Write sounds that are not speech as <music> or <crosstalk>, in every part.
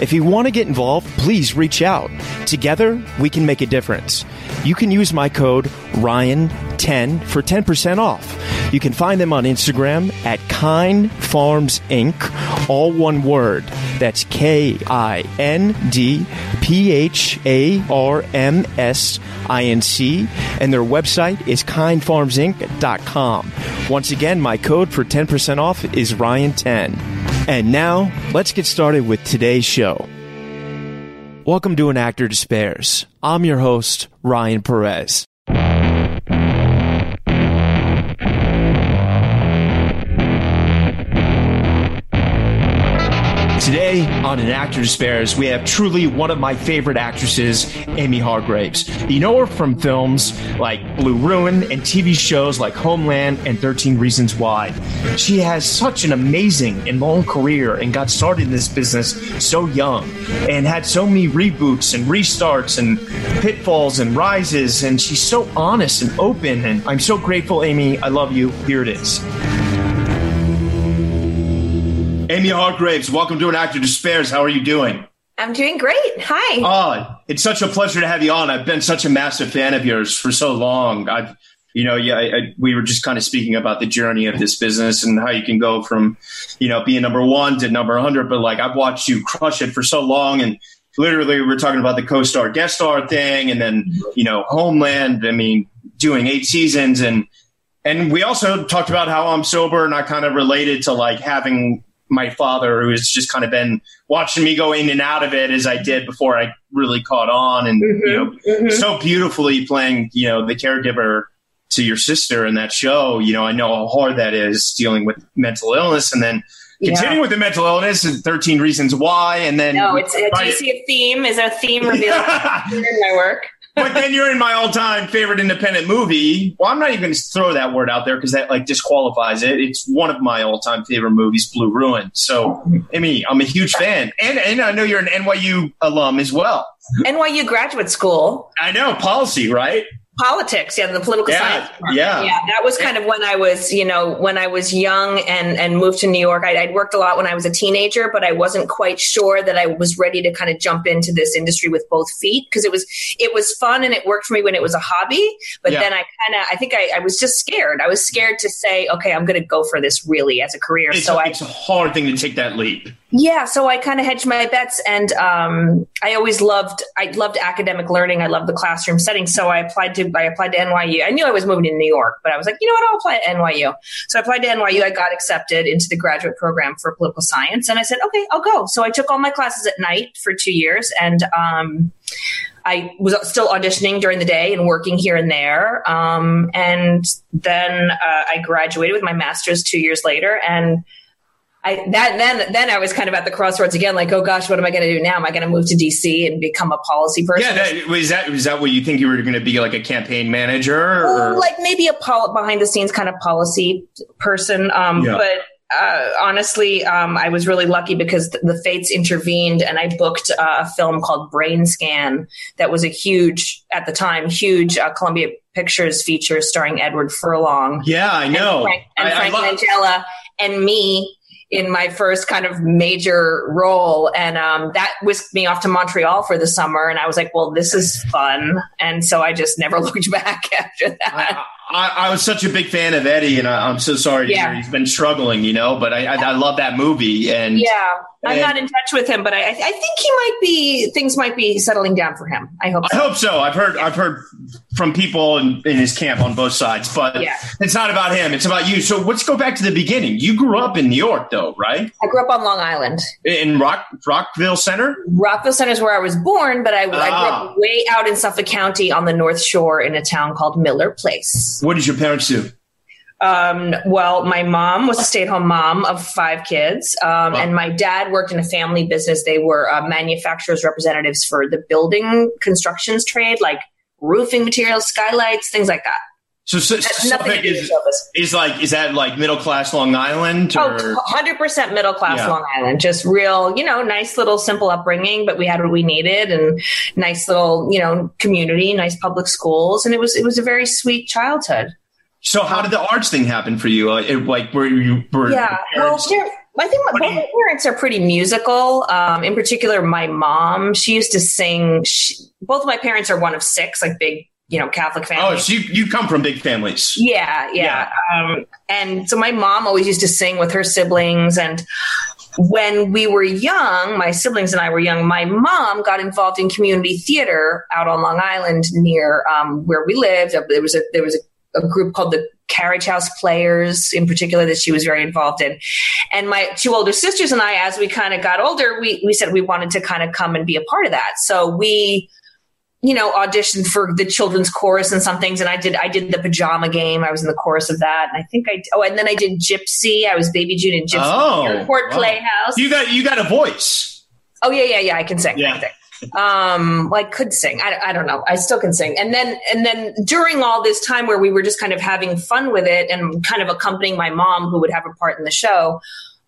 If you want to get involved, please reach out. Together, we can make a difference. You can use my code RYAN10 for 10% off. You can find them on Instagram at Kind Farms Inc., all one word. That's K I N D P H A R M S I N C, and their website is kindfarmsinc.com. Once again, my code for 10% off is Ryan10. And now, let's get started with today's show. Welcome to An Actor Despairs. I'm your host, Ryan Perez. On An Actor Despairs, we have truly one of my favorite actresses, Amy Hargreaves. You know her from films like Blue Ruin and TV shows like Homeland and 13 Reasons Why. She has such an amazing and long career and got started in this business so young and had so many reboots and restarts and pitfalls and rises. And she's so honest and open. And I'm so grateful, Amy. I love you. Here it is. Amy Hargreaves, welcome to An Actor Despairs. How are you doing? I'm doing great. Hi. Oh, it's such a pleasure to have you on. I've been such a massive fan of yours for so long. I've, you know, yeah, I, I, we were just kind of speaking about the journey of this business and how you can go from, you know, being number one to number 100. But like, I've watched you crush it for so long. And literally, we're talking about the co star guest star thing and then, you know, Homeland. I mean, doing eight seasons. And, and we also talked about how I'm sober and I kind of related to like having my father, who has just kind of been watching me go in and out of it as I did before I really caught on, and mm-hmm, you know, mm-hmm. so beautifully playing, you know, the caregiver to your sister in that show. You know, I know how hard that is dealing with mental illness, and then continuing yeah. with the mental illness and 13 reasons why and then no it's a, do you see a theme is there a theme revealed <laughs> in my work but then you're in my all-time favorite independent movie. Well, I'm not even going to throw that word out there because that like disqualifies it. It's one of my all-time favorite movies, Blue Ruin. So, I mean, I'm a huge fan, and and I know you're an NYU alum as well. NYU graduate school. I know policy, right? Politics yeah the political yeah, science yeah. Yeah that was kind of when i was you know when i was young and and moved to new york. I'd, I'd, worked a lot when i was a teenager but i wasn't quite sure that i was ready to kind of jump into this industry with both feet because it was it was fun and it worked for me when it was a hobby but yeah. then i kind of i think I, I, was just scared. I was scared to say okay i'm going to go for this really as a career it's so a, I, it's a hard thing to take that leap yeah, so I kind of hedged my bets, and um, I always loved I loved academic learning. I loved the classroom setting, so I applied to I applied to NYU. I knew I was moving to New York, but I was like, you know what, I'll apply at NYU. So I applied to NYU. I got accepted into the graduate program for political science, and I said, okay, I'll go. So I took all my classes at night for two years, and um, I was still auditioning during the day and working here and there. Um, and then uh, I graduated with my master's two years later, and I that then then I was kind of at the crossroads again, like, oh gosh, what am I going to do now? Am I going to move to DC and become a policy person? Yeah, that, was that was that what you think you were going to be like a campaign manager, or? like maybe a pol- behind the scenes kind of policy person? Um, yeah. But uh, honestly, um, I was really lucky because th- the fates intervened, and I booked uh, a film called Brain Scan that was a huge at the time, huge uh, Columbia Pictures feature starring Edward Furlong. Yeah, I know, and Frank, and I, Frank I Langella, and me in my first kind of major role. And um, that whisked me off to Montreal for the summer. And I was like, well, this is fun. And so I just never <laughs> looked back after that. I, was such a big fan of Eddie, and I, am so sorry to yeah. hear he's been struggling, you know. But I, I, I love that movie, and yeah, I'm and, not in touch with him, but I, I think he might be things might be settling down for him. I hope. So. I hope so. I've heard I've heard from people in, in his camp on both sides, but yeah. it's not about him. It's about you. So let's go back to the beginning. You grew up in New York, though, right? I grew up on Long Island in Rock Rockville Center. Rockville Center is where I was born, but I, ah. I grew up ah. way out in Suffolk County on the North Shore in a town called Miller Place. What did your parents do? Um, well, my mom was a stay at home mom of five kids, um, wow. and my dad worked in a family business. They were uh, manufacturers representatives for the building constructions trade, like roofing materials, skylights, things like that. So, so Suffolk is, is like is that like middle class Long Island? Or? Oh, 100 percent middle class yeah. Long Island. Just real, you know, nice little simple upbringing, but we had what we needed and nice little, you know, community, nice public schools, and it was it was a very sweet childhood. So, how did the arts thing happen for you? Uh, like, were you were yeah? Well, I think my, both my parents are pretty musical. Um, in particular, my mom, she used to sing. She, both my parents are one of six, like big you know Catholic family. Oh, so you you come from big families. Yeah, yeah. yeah. Um, and so my mom always used to sing with her siblings, and when we were young, my siblings and I were young. My mom got involved in community theater out on Long Island near um, where we lived. There was a there was a, a group called the Carriage House Players, in particular, that she was very involved in. And my two older sisters and I, as we kind of got older, we we said we wanted to kind of come and be a part of that. So we you know, auditioned for the children's chorus and some things. And I did, I did the pajama game. I was in the chorus of that. And I think I, oh, and then I did Gypsy. I was Baby June in Gypsy oh, Airport wow. Playhouse. You got, you got a voice. Oh yeah, yeah, yeah. I can sing. Yeah. I can sing. Um, well, I could sing. I, I don't know. I still can sing. And then, and then during all this time where we were just kind of having fun with it and kind of accompanying my mom who would have a part in the show,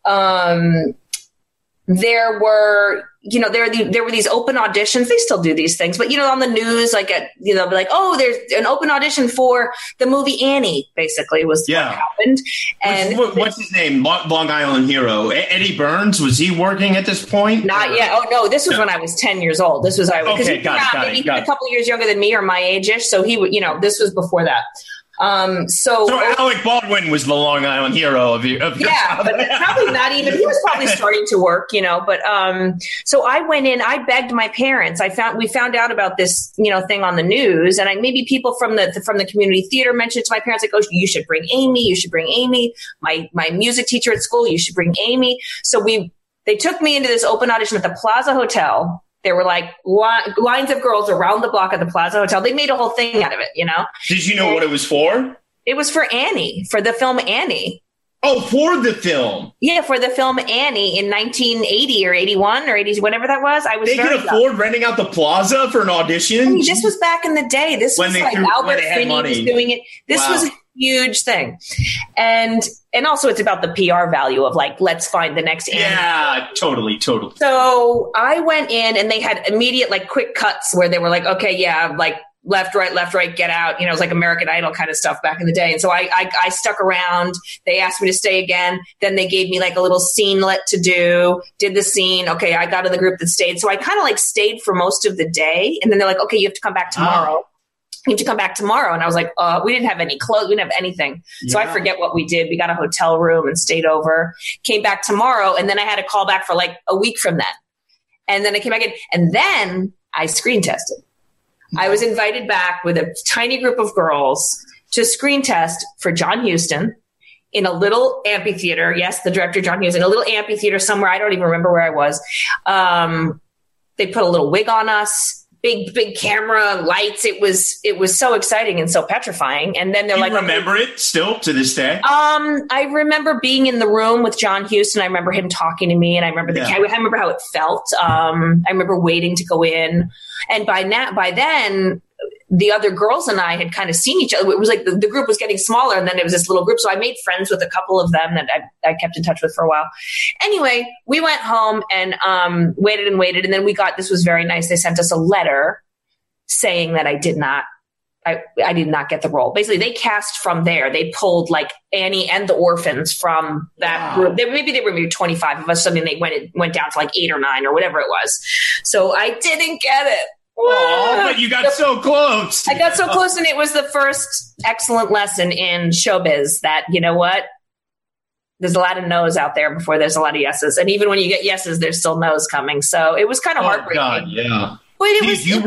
um, there were you know there the, there were these open auditions. They still do these things but you know on the news like at you know like oh there's an open audition for the movie annie basically was yeah. what happened and what's, what's his name? Long island hero. Eddie burns? Was he working at this point? Not or? yet. Oh no this was no. when i was 10 years old. This was i was okay, got it, got maybe it, got a couple years younger than me or my age-ish so he would you know this was before that um, so, so Alec Baldwin was the Long Island hero of, your, of your yeah, but probably not even. He was probably <laughs> starting to work, you know. But um, so I went in. I begged my parents. I found we found out about this, you know, thing on the news, and I maybe people from the from the community theater mentioned to my parents, like, "Oh, you should bring Amy. You should bring Amy. My my music teacher at school. You should bring Amy." So we they took me into this open audition at the Plaza Hotel there were like li- lines of girls around the block at the Plaza Hotel. They made a whole thing out of it, you know? Did you know and what it was for? It was for Annie, for the film Annie. Oh, for the film. Yeah, for the film Annie in 1980 or 81 or 80, whatever that was. I was. They could afford young. renting out the plaza for an audition. I mean, this was back in the day. This when was like threw, Albert Finney was doing it. This wow. was huge thing, and and also it's about the PR value of like let's find the next. Yeah, totally, totally. So I went in and they had immediate like quick cuts where they were like, okay, yeah, like left, right, left, right, get out. You know, it was like American Idol kind of stuff back in the day. And so I, I, I, stuck around. They asked me to stay again. Then they gave me like a little scenelet to do, did the scene. Okay. I got in the group that stayed. So I kind of like stayed for most of the day. And then they're like, okay, you have to come back tomorrow. Oh. You have to come back tomorrow. And I was like, uh, we didn't have any clothes. We didn't have anything. Yeah. So I forget what we did. We got a hotel room and stayed over, came back tomorrow. And then I had a call back for like a week from then. And then I came back in and then I screen tested. I was invited back with a tiny group of girls to screen test for John Huston in a little amphitheater. Yes, the director John Huston, a little amphitheater somewhere. I don't even remember where I was. Um, they put a little wig on us big big camera lights. It was it was so exciting and so petrifying. And then they're you like remember it still to this day? Um i remember being in the room with john huston i remember him talking to me and i remember the yeah. i remember how it felt. Um i remember waiting to go in. And by now by then the other girls and I had kind of seen each other. It was like the, the, group was getting smaller, and then it was this little group. So I made friends with a couple of them that I, I kept in touch with for a while. Anyway, we went home and um, waited and waited, and then we got this was very nice. They sent us a letter saying that I did not. I, I did not get the role. Basically, they cast from there. They pulled like Annie and the orphans from that wow. group. They, maybe they were maybe 25 of us, something they went, went down to like eight or nine or whatever it was. So I didn't get it Oh, but you got so close. I got so close, and it was the first excellent lesson in showbiz that, you know what? There's a lot of no's out there before there's a lot of yeses. And even when you get yeses, there's still no's coming. So it was kind of Oh, heartbreaking. God, yeah. But it Did was, you-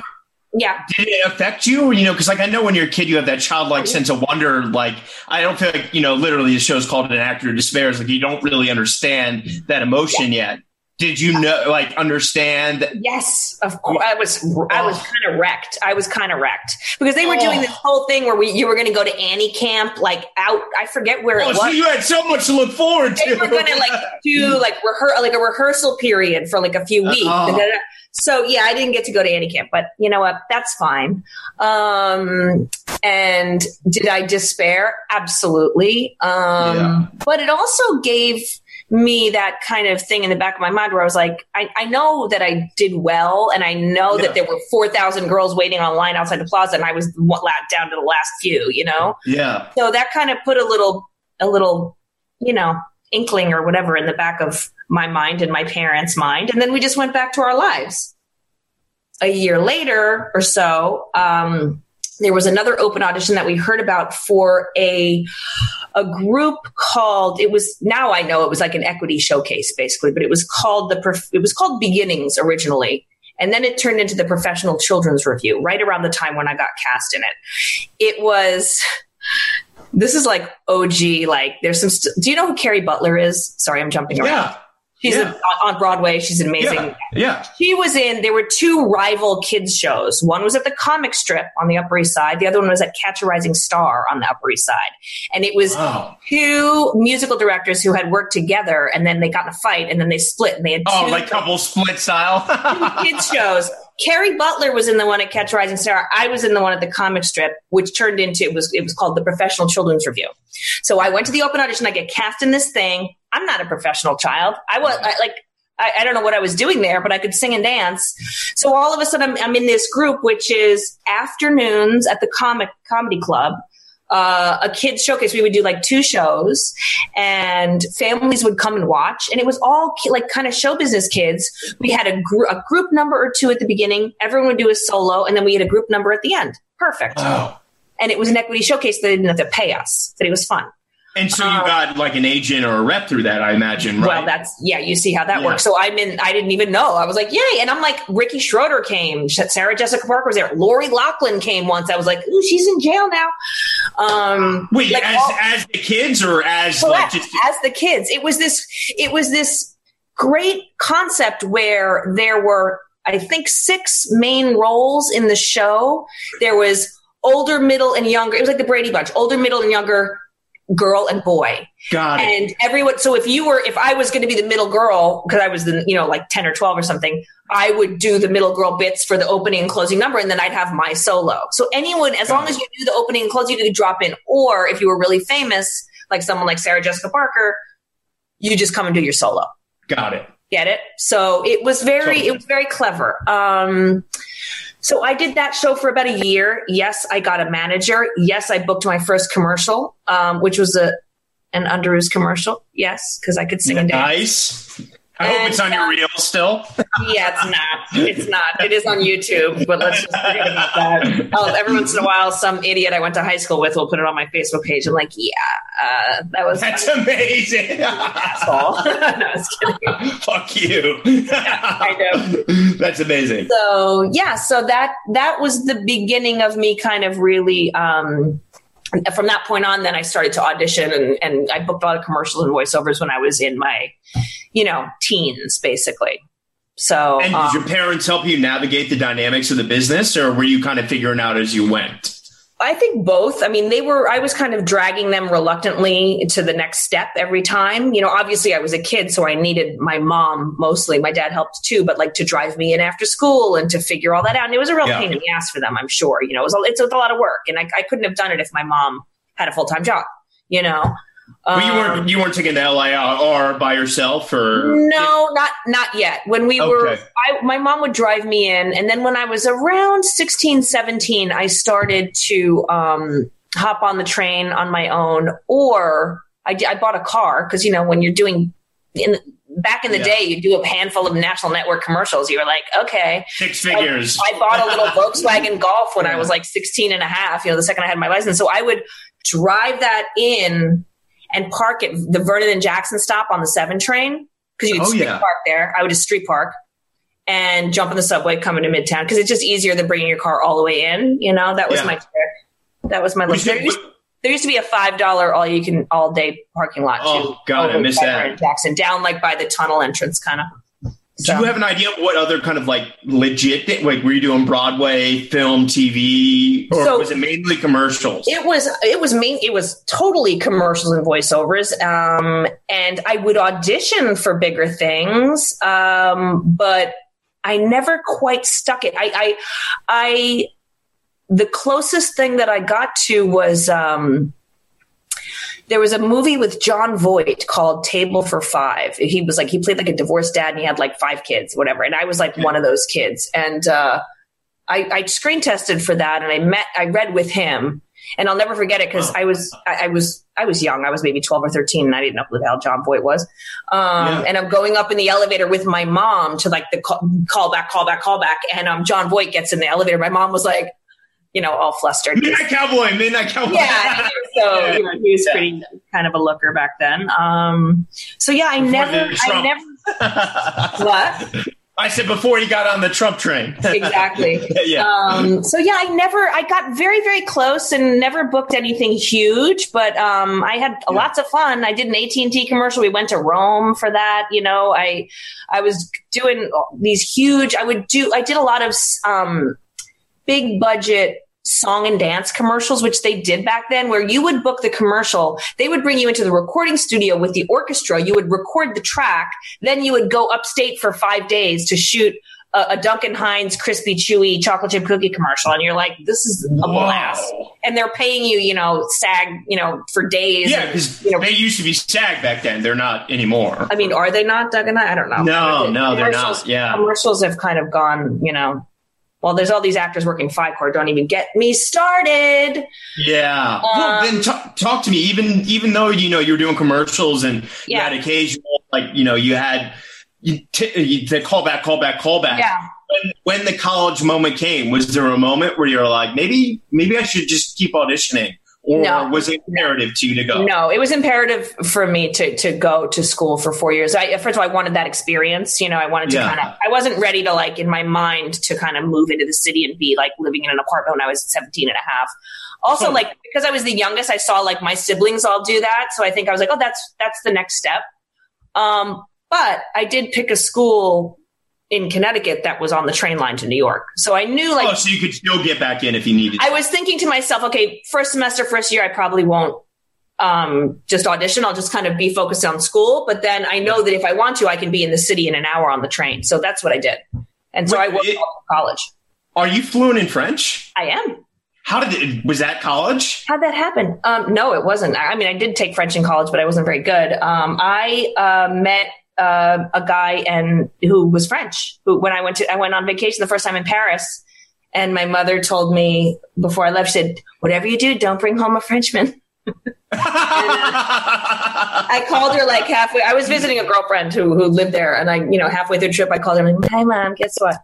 yeah. Did it affect you? You know, because like I know when you're a kid, you have that Oh, childlike sense of wonder. Like I don't feel like you know, literally, the show's called "An Actor Who Despairs." Like you don't really understand that emotion yet. Did you know, like, understand? Yes, of course. I was I was kind of wrecked. I was kind of wrecked because they were doing this whole thing where we you were going to go to Annie camp, like out. I forget where Oh, it so was. you had so much to look forward to they were going to like <laughs> do like rehear like a rehearsal period for like a few weeks. Oh. Da-da-da. So yeah, I didn't get to go to Annie camp, but you know what? That's fine. Um, and did I despair? Absolutely. Um, Yeah. but it also gave me that kind of thing in the back of my mind where I was like, I, I know that I did well, and I know Yeah. that there were four thousand girls waiting online outside the plaza, and I was down to the last few. You know, yeah. so that kind of put a little, a little, you know, inkling or whatever in the back of my mind and my parents' mind, and then we just went back to our lives. A year later or so, um, there was another open audition that we heard about for a a group called it was now I know it was like an equity showcase basically, but it was called the it was called Beginnings originally. And then it turned into the Professional Children's Review right around the time when I got cast in it. It was this is like OG like there's some st- Do you know who Kerry Butler is? Sorry, I'm jumping around. Yeah. She's yeah. a, on Broadway. She's an amazing Yeah. Yeah. she was in there were two rival kids shows one was at the comic strip on the upper east side the other one was at catch a rising star on the upper east side and it was Wow. two musical directors who had worked together and then they got in a fight and then they split and they had Oh, like couple split style. <laughs> kids shows Kerry Butler was in the one at Catch a Rising Star. I was in the one at the comic strip, which turned into it was it was called the Professional Children's Review. So I went to the open audition. I get cast in this thing. I'm not a professional child. I was I, like I, I don't know what I was doing there, but I could sing and dance. So all of a sudden, I'm, I'm in this group, which is afternoons at the comic comedy club. Uh, a kids showcase. We would do like two shows, and families would come and watch. And it was all ki- like kind of show business kids. We had a, gr- a group number or two at the beginning. Everyone would do a solo, and then we had a group number at the end. Perfect. wow. And it was an equity showcase that they didn't have to pay us. but it was fun. And so you got like an agent or a rep through that, I imagine, right? Well, that's yeah. You see how that Yeah. works. So I'm in. I didn't even know. I was like, yay! And I'm like, Ricky Schroder came. Sarah Jessica Parker was there. Lori Loughlin came once. I was like, ooh, she's in jail now. Um, Wait, like as, all- as the kids or as like just as the kids. It was this. It was this great concept where there were, I think, six main roles in the show. There was older, middle, and younger. It was like the Brady Bunch: older, middle, and younger girl and boy. Got it. and everyone so if you were if i was going to be the middle girl because i was the you know like 10 or 12 or something i would do the middle girl bits for the opening and closing number and then i'd have my solo. So anyone as long as you do the opening and closing you could drop in. Or if you were really famous like someone like sarah jessica parker you just come and do your solo. Got it. get it? So it was very Totally. it was very clever. Um so i did that show for about a year. Yes i got a manager. Yes i booked my first commercial um, which was a an underoos commercial. Yes because i could sing and dance. Nice. I hope And, it's on your uh, reel still. yeah it's not it's not it is on youtube but let's just forget about that oh, every once in a while some idiot i went to high school with will put it on my facebook page i'm like yeah uh, that was That's funny. amazing. <laughs> asshole <laughs> no, I was kidding. Fuck you. I know. <laughs> That's amazing. so yeah so that that was the beginning of me kind of really um from that point on then i started to audition and, and i booked a lot of commercials and voiceovers when i was in my you know teens basically so And um, did your parents help you navigate the dynamics of the business, or were you kind of figuring out as you went? I think both. I mean, they were, I was kind of dragging them reluctantly to the next step every time. You know, obviously I was a kid, so I needed my mom mostly. My dad helped too, but like to drive me in after school and to figure all that out. And it was a real Yeah. pain in the ass for them, I'm sure. You know, it was, a, it's a lot of work and I, I couldn't have done it if my mom had a full time job, you know? But you weren't you weren't taking the LIRR by yourself, or no, not not yet. When we were, I, my mom would drive me in, and then when I was around 16, 17, I started to um, hop on the train on my own, or I, I bought a car because you know when you're doing in back in the Yeah. day, you do a handful of national network commercials. You were like, okay. Six figures. I bought a little <laughs> Volkswagen Golf when I was like 16 and a half, you know, the second I had my license. So I would drive that in and park at the Vernon and Jackson stop on the 7 train because you could Oh, street yeah. park there. I would just street park and jump in the subway coming to Midtown because it's just easier than bringing your car all the way in. You know, that was Yeah. my. That was my Which- there used, there used to be a five dollar all you can all day parking lot. Oh, too, God, I missed that. Jackson down like by the tunnel entrance, kind of. Do you have an idea of what other kind of like legit thing? Like, were you doing Broadway, film, TV, or So- was it mainly commercials? It was it was main it was totally commercials and voiceovers. Um, and I would audition for bigger things, um, but I never quite stuck it. I I, I the closest thing that I got to was um, there was a movie with Jon Voight called Table for Five. He was like he played like a divorced dad and he had like five kids, whatever. And I was like one of those kids. And uh, I, I screen tested for that, and I met I read with him. And I'll never forget it because I was I, I was I was young. I was maybe twelve or thirteen, and I didn't know who the hell Jon Voight was. Um, Yeah. And I'm going up in the elevator with my mom to like the call, call back, call back, call back. And um, Jon Voight gets in the elevator. My mom was like, you know, all flustered. Midnight Cowboy, Midnight Cowboy. yeah. So <laughs> you know, he was pretty kind of a looker back then. Um, so yeah, I Before never, I never, <laughs> what? I said before he got on the Trump train. <laughs> exactly. yeah. Um, so yeah, I never, I got very, very close and never booked anything huge, but um, I had Yeah. lots of fun. I did an AT and T commercial. We went to Rome for that. You know, I, I was doing these huge. I would do. I did a lot of um, big budget song and dance commercials, which they did back then, where you would book the commercial. They would bring you into the recording studio with the orchestra. You would record the track. Then you would go upstate for five days to shoot a, a Duncan Hines crispy, chewy chocolate chip cookie commercial. And you're like, this is a blast. And they're paying you, you know, SAG, you know, for days. Yeah, because you know, they used to be SAG back then. They're not anymore. I mean, are they not, Doug and I? I don't know. No, no, they're not. Yeah. Commercials have kind of gone, you know, well, there's all these actors working Fi-Core. Don't even get me started. Yeah. well, Um, then talk, talk to me. Even even though you know you were doing commercials and you had occasional, like you know, you had you t- you, the callback, callback, callback. Yeah. When, when the college moment came, was there a moment where you're like, maybe maybe I should just keep auditioning, or No. was it imperative to you to go? No, it was imperative for me to to go to school for four years. I, first of all, I wanted that experience. You know, I wanted to Yeah. kind of. I wasn't ready to like in my mind to kind of move into the city and be like living in an apartment when I was 17 and a half. Also, Oh. like because I was the youngest, I saw like my siblings all do that. So I think I was like, oh, that's that's the next step. Um, but I did pick a school in Connecticut that was on the train line to New York. So I knew like oh, so you could still get back in if you needed. I was thinking to myself, okay, first semester, first year, I probably won't um, just audition. I'll just kind of be focused on school. But then I know that if I want to, I can be in the city in an hour on the train. So that's what I did. And so Wait, I went all college. Are you fluent in French? I am. How did it? Was that college? How'd that happen? Um, no, it wasn't. I I mean, I did take French in college, but I wasn't very good. Um, I uh, met uh, a guy and who was French. Who, when I went to, I went on vacation the first time in Paris, and my mother told me before I left, she said, "Whatever you do, don't bring home a Frenchman." <laughs> I called her like halfway. I was visiting a girlfriend who who lived there, and I, you know, halfway through the trip, I called her like, "Hi, mom. Guess what?"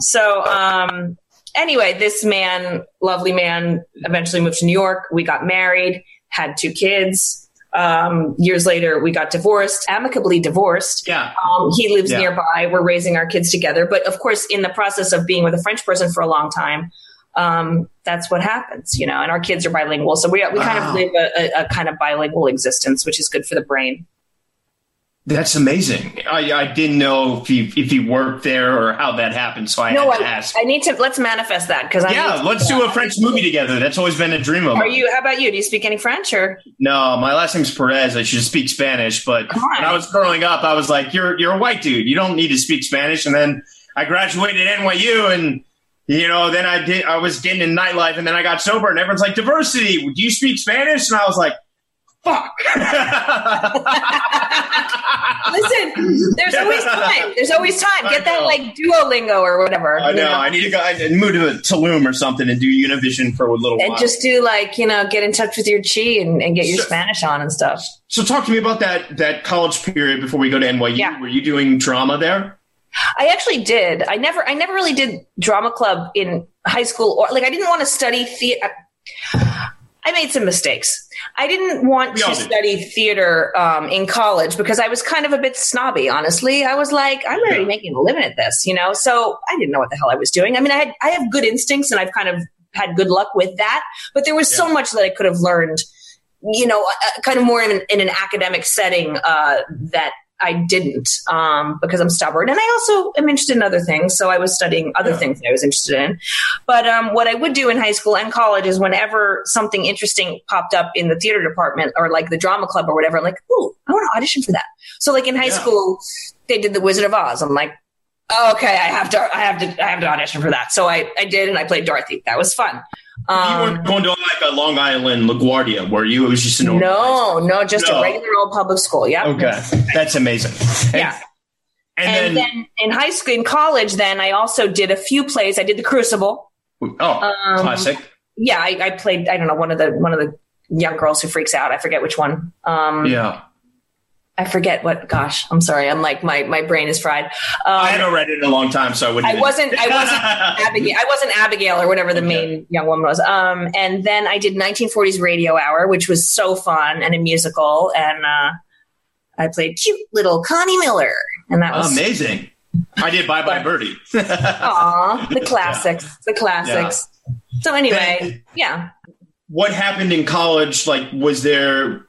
So, um, anyway, this man, lovely man, eventually moved to New York. We got married, had two kids. Um, years later, we got divorced, amicably divorced. yeah. Um, he lives Yeah. nearby. We're raising our kids together. But of course, in the process of being with a French person for a long time, um, that's what happens, you know. And our kids are bilingual, so we we kind Wow. of live a, a, a kind of bilingual existence, which is good for the brain. That's amazing. I, I didn't know if he if he worked there or how that happened, so I no, had to I, ask. I need to let's manifest that because I yeah, let's do a French movie together. That's always been a dream of Are mine. you? How about you? Do you speak any French or? No, my last name's Perez. I should speak Spanish, but when I was growing up, I was like, "You're you're a white dude. You don't need to speak Spanish." And then I graduated NYU, and you know, then I did. I was getting in nightlife, and then I got sober, and everyone's like, "Diversity. Do you speak Spanish?" And I was like, fuck. <laughs> Listen, there's always <laughs> time. There's always time. Get that like Duolingo or whatever. I know. I need to go and move to Tulum or something and do Univision for a little and while. And just do like you know get in touch with your chi and, and get your Sure. Spanish on and stuff. so talk to me about that that college period before we go to NYU. Yeah. Were you doing drama there? I actually did. I never I never really did drama club in high school or like I didn't want to study theater. I made some mistakes. I didn't want We to did. study theater um, in college because I was kind of a bit snobby. Honestly, I was like, I'm already Yeah. making a living at this, you know. So I didn't know what the hell I was doing. I mean, I had I have good instincts, and I've kind of had good luck with that. But there was so much that I could have learned, you know, uh, kind of more in, in an academic setting uh, that I didn't um, because I'm stubborn, and I also am interested in other things. So I was studying other Yeah. things that I was interested in. But um, what I would do in high school and college is whenever something interesting popped up in the theater department or like the drama club or whatever, I'm like, ooh, I want to audition for that. So like in high Yeah. school, they did the Wizard of Oz. I'm like, okay, I have to, I have to, I have to audition for that. So I, I did, and I played Dorothy. That was fun. You Um, weren't going to like a Long Island LaGuardia, were you? It was just a normal. no, no, just No. a regular old public school. Yeah. Okay, that's amazing. And- Yeah. And, And, then, then, in high school, in college, then I also did a few plays. I did the Crucible. oh, Um, classic. Yeah, I, I played. I don't know one of the one of the young girls who freaks out. I forget which one. Um, Yeah, I forget what. Gosh, I'm sorry. I'm like my my brain is fried. Um, I haven't read it in a long time, so I wouldn't. I wasn't. I wasn't <laughs> Abigail. I wasn't Abigail or whatever the Okay. main young woman was. Um, and then I did 1940s Radio Hour, which was so fun and a musical. And uh, I played cute little Connie Miller, and that was amazing. I did Bye Bye <laughs> Birdie. aw, the <laughs> classics, the classics. So anyway, Then- yeah. what happened in college? Like, was there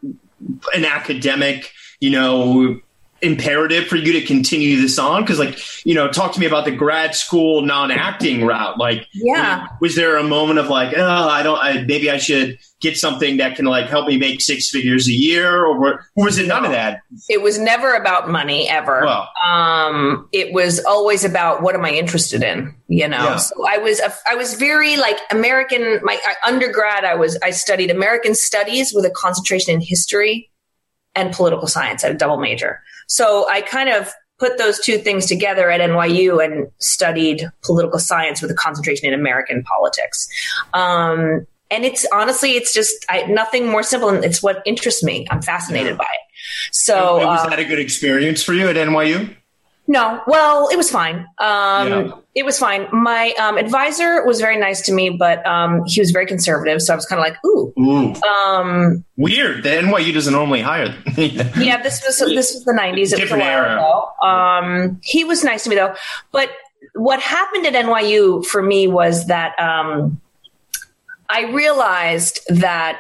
an academic, you know, imperative for you to continue this on? Because, like, you know, talk to me about the grad school non-acting route. Like, Yeah. was there a moment of like, oh, I don't, I, maybe I should get something that can like help me make six figures a year, or, or was it none of that? It was never about money ever. Well, um it was always about what am i interested in you know Yeah. so i was a, i was very like american my I- undergrad i was i studied american studies with a concentration in history and political science at a double major. So i kind of put those two things together at nyu and studied political science with a concentration in american politics. Um and it's honestly it's just I, nothing more simple and it's what interests me. I'm fascinated by it. So was um, that a good experience for you at NYU? No, well, it was fine. Um, Yeah. It was fine. My um, advisor was very nice to me, but um, he was very conservative. So I was kind of like, ooh. Ooh, Um, weird. The NYU doesn't normally hire. <laughs> yeah, this was this was the nineties. It was a Different while era. ago. Um, he was nice to me though. But what happened at NYU for me was that um, I realized that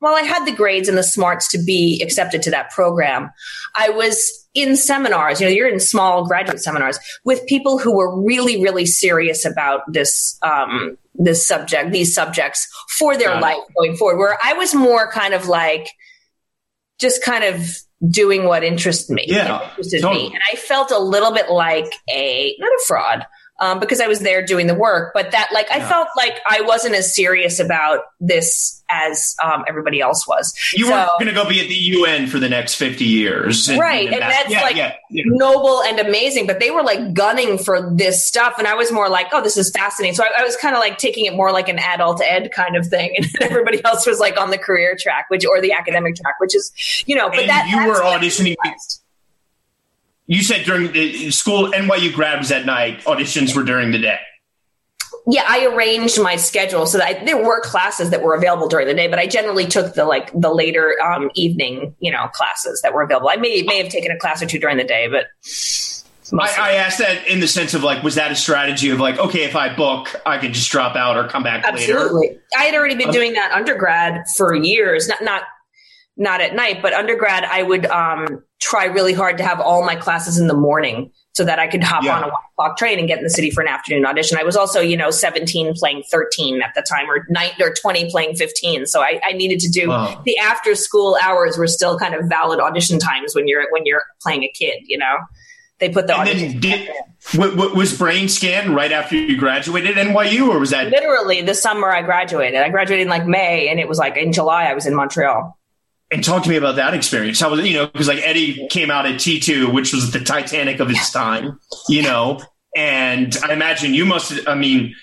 while I had the grades and the smarts to be accepted to that program, I was in seminars. You know, you're in small graduate seminars with people who were really, really serious about this um, this subject, these subjects for their it. life going forward. Where I was more kind of like just kind of doing what interested me. Yeah, interested totally. me, and I felt a little bit like a not a fraud. Um, because I was there doing the work, but that like I Yeah. felt like I wasn't as serious about this as um, everybody else was. You So- weren't going to go be at the UN for the next 50 years. Right, and that's yeah, like- yeah, noble and amazing, but they were like gunning for this stuff. And I was more like, oh, this is fascinating. So I, I was kind of like taking it more like an adult ed kind of thing. And <laughs> everybody else was like on the career track, which, or the academic track, which is, you know, but And that you were auditioning- realized. You said during the school, NYU grad was at night, auditions were during the day. Yeah, I arranged my schedule so that I, there were classes that were available during the day, but I generally took the like the later um, evening, you know, classes that were available. I may may have taken a class or two during the day, but I, I asked that in the sense of like, was that a strategy of like, okay, if I book, I can just drop out or come back later? Absolutely. I had already been doing that undergrad for years. Not not not at night, but undergrad I would um, try really hard to have all my classes in the morning so that I could hop Yeah. on a one o'clock train and get in the city for an afternoon audition. I was also, you know, 17 playing 13 at the time or nine or 20 playing 15. So I, I needed to do Wow. the after school hours were still kind of valid audition times when you're when you're playing a kid, you know. They put the And audition did, w- was brain scan right after you graduated NYU or was that? literally the summer I graduated. I graduated in like May and it was like in July I was in Montreal. And talk to me about that experience. How was it, you know because like Eddie came out at T two, which was the Titanic of its time, you know, and I imagine you must. I mean,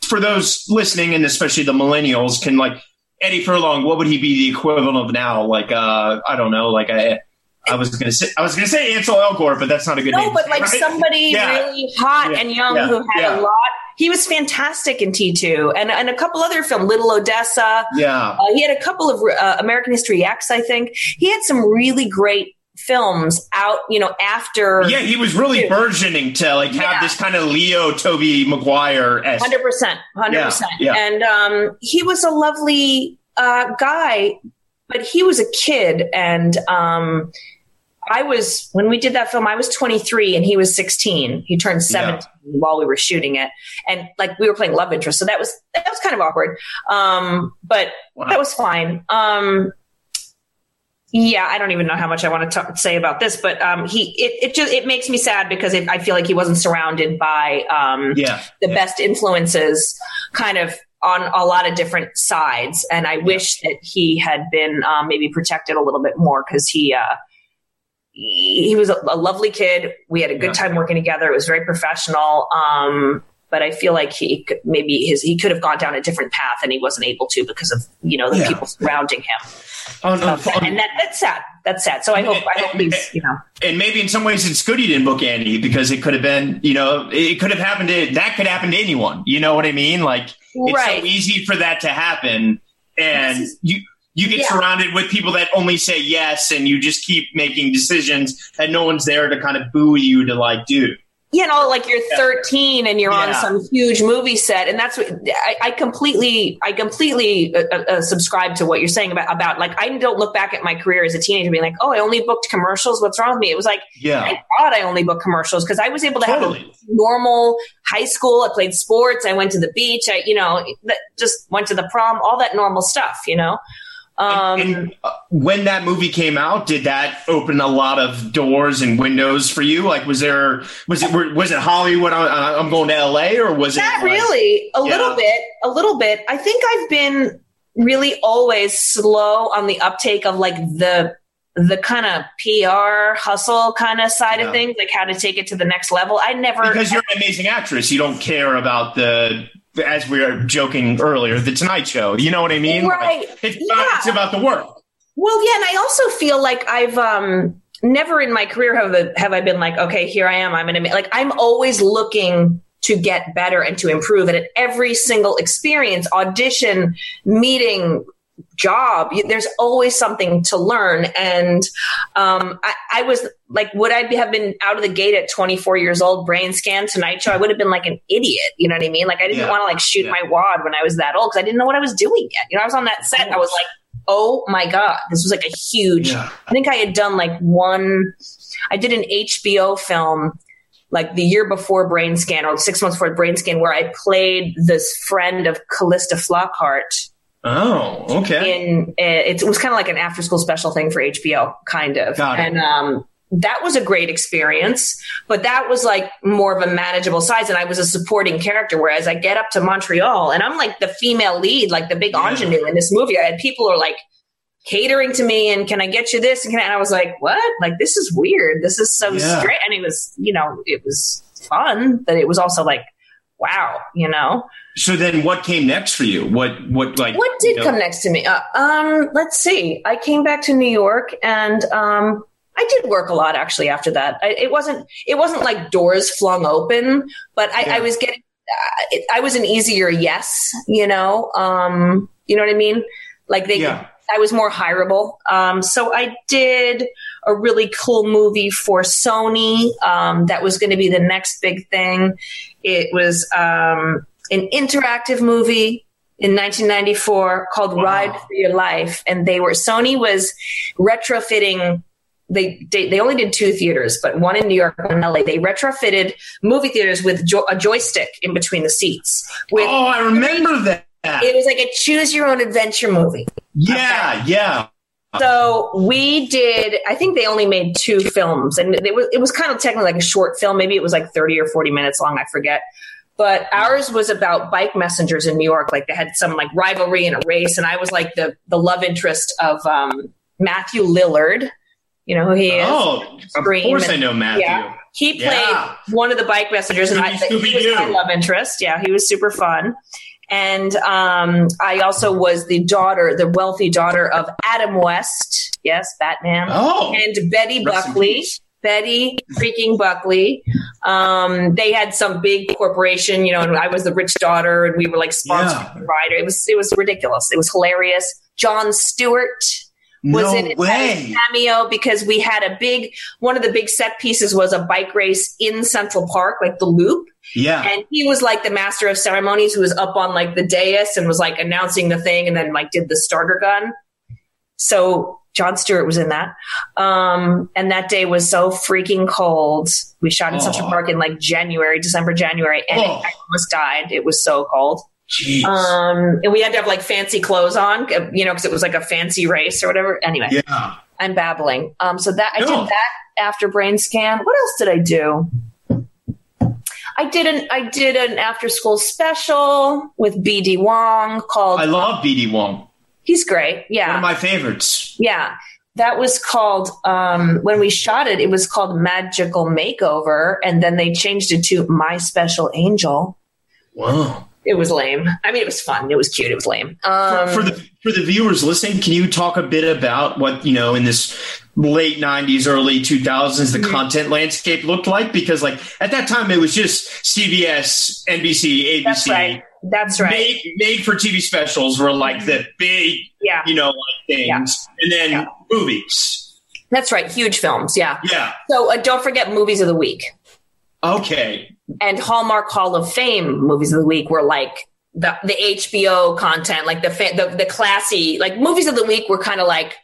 for those listening and especially the millennials, can like Eddie Furlong, what would he be the equivalent of now? Like uh, I don't know, like I. I was gonna say I was gonna say Ansel Elgort, but that's not a good no, name. No, but like right? somebody yeah. really hot yeah. and young yeah. who had a lot he was fantastic in T2 and, and a couple other film, Little Odessa. Yeah. Uh, he had a couple of uh, American History X, I think. He had some really great films out, you know, after. Yeah, he was really too. burgeoning to like have yeah. this kind of Leo Tobey Maguire. Hundred percent, hundred percent. And um, he was a lovely uh, guy, but he was a kid, and um, I was when we did that film. I was 23 and he was 16. He turned 17 yeah. while we were shooting it, and like we were playing love interest, so that was that was kind of awkward. Um, but wow. that was fine. Um, yeah, I don't even know how much I want to talk, say about this, but um, he it, it just it makes me sad because it, I feel like he wasn't surrounded by um, yeah. the yeah. best influences, kind of on a lot of different sides, and I wish that he had been um, maybe protected a little bit more because he uh, he was a, lovely kid. We had a good time working together. It was very professional. Um, but I feel like he could, maybe his he could have gone down a different path and he wasn't able to because of you know the yeah. people surrounding him. Oh, no, and that, that's sad. That's sad. So I hope I hope he's you know. And maybe in some ways it's good he didn't book Andy because it could have been you know it could have happened to that could happen to anyone. You know what I mean? Like it's right. so easy for that to happen, and is, you you get yeah. surrounded with people that only say yes and you just keep making decisions and no one's there to kind of boo you to like do you know, like you're 13 and you're yeah. on some huge movie set, and that's what I, I completely, I completely uh, uh, uh, subscribe to what you're saying about about like I don't look back at my career as a teenager being like, oh, I only booked commercials. What's wrong with me? It was like, yeah, I thought I only booked commercials because I was able to totally. have a normal high school. I played sports. I went to the beach. I, you know, just went to the prom. All that normal stuff. You know. Um, and, and uh, when that movie came out, did that open a lot of doors and windows for you? Like, was there was it was it Hollywood? I'm going to LA, or was Not it? Not like, really. A little bit. A little bit. I think I've been really always slow on the uptake of like the the kind of PR hustle kind of side yeah. of things, like how to take it to the next level. I never because you're an amazing actress. You don't care about the as we were joking earlier, the Tonight Show. You know what I mean? Right. Like, it's, yeah. about, it's about the work. Well, yeah, and I also feel like I've um, never in my career have have I been like, okay, here I am. I'm an like I'm always looking to get better and to improve. And at every single experience, audition, meeting, job there's always something to learn and um, I, I, was like would i have been out of the gate at 24 years old brain scan tonight show i would have been like an idiot you know what i mean like i didn't yeah. want to like shoot yeah. my wad when i was that old because i didn't know what i was doing yet you know i was on that set i was like oh my god this was like a huge yeah. i think i had done like one i did an hbo film like the year before Brain Scan or six months before Brain Scan, where I played this friend of Calista Flockhart, Oh, okay. In it, was kind of like an after school special thing for HBO, kind of. Got it. And um, that was a great experience, but that was like more of a manageable size, and I was a supporting character. Whereas I get up to Montreal, and I'm like the female lead, like the big yeah. ingenue in this movie. I had people are like catering to me, and can I get you this? And, I, and I was like, what? Like this is weird. This is so yeah. strange. And it was, you know, it was fun, but it was also like, wow, you know. So then, what came next for you? What what like what did you know? come next to me? Uh, um, let's see. I came back to New York, and um, I did work a lot actually after that. I, it wasn't it wasn't like doors flung open, but I, yeah. I was getting. Uh, it, I was an easier yes, you know. Um, you know what I mean? Like they, yeah. I was more hireable. Um, so I did a really cool movie for Sony um, that was going to be the next big thing. It was um, an interactive movie in 1994 called wow. Ride for Your Life, and they were Sony was retrofitting. They, they, they only did two theaters, but one in New York, one in LA. They retrofitted movie theaters with jo- a joystick in between the seats. With oh, I remember that. It was like a choose your own adventure movie. Yeah, okay. yeah. So we did. I think they only made two films, and it was it was kind of technically like a short film. Maybe it was like thirty or forty minutes long. I forget. But ours was about bike messengers in New York. Like they had some like rivalry in a race, and I was like the the love interest of um, Matthew Lillard. You know who he is? Oh, of course and, I know Matthew. Yeah. He played Yeah. one of the bike messengers, and I think he was my love interest. Yeah, he was super fun. And um, I also was the daughter, the wealthy daughter of Adam West. Yes, Batman. Oh, And Betty Buckley. Betty freaking Buckley. Um, they had some big corporation, you know, and I was the rich daughter, and we were like sponsored Yeah. rider. It was it was ridiculous. It was hilarious. Jon Stewart was no in it way. cameo because we had a big one of the big set pieces was a bike race in Central Park, like the Loop, Yeah. and he was like the master of ceremonies who was up on like the dais and was like announcing the thing, and then like did the starter gun. So Jon Stewart was in that, um, and that day was so freaking cold. We shot in Central Oh. Park in like January, December, January, and Oh. I almost died. It was so cold. Jeez. Um, and we had to have like fancy clothes on, uh, you know, because it was like a fancy race or whatever. Anyway, yeah. I'm babbling. Um, so that I did that after brain scan. What else did I do? I did an I did an after school special with BD Wong called I love BD Wong. He's great. Yeah. One of my favorites. yeah. That was called um when we shot it, it was called Magical Makeover, and then they changed it to My Special Angel. Wow. It was lame. I mean it was fun. It was cute. It was lame. Um for the for the viewers listening, can you talk a bit about what you know in this late '90s, early 2000s, the content landscape looked like? Because like at that time, it was just CBS, NBC, ABC. that's right. That's right. Made, made for TV specials were like the big, Yeah. you know, like things, and then Yeah. movies. That's right. Huge films. Yeah. Yeah. So uh, don't forget movies of the week. Okay. And Hallmark Hall of Fame movies of the week were like the the HBO content, like the fa- the, the classy like movies of the week were kind of like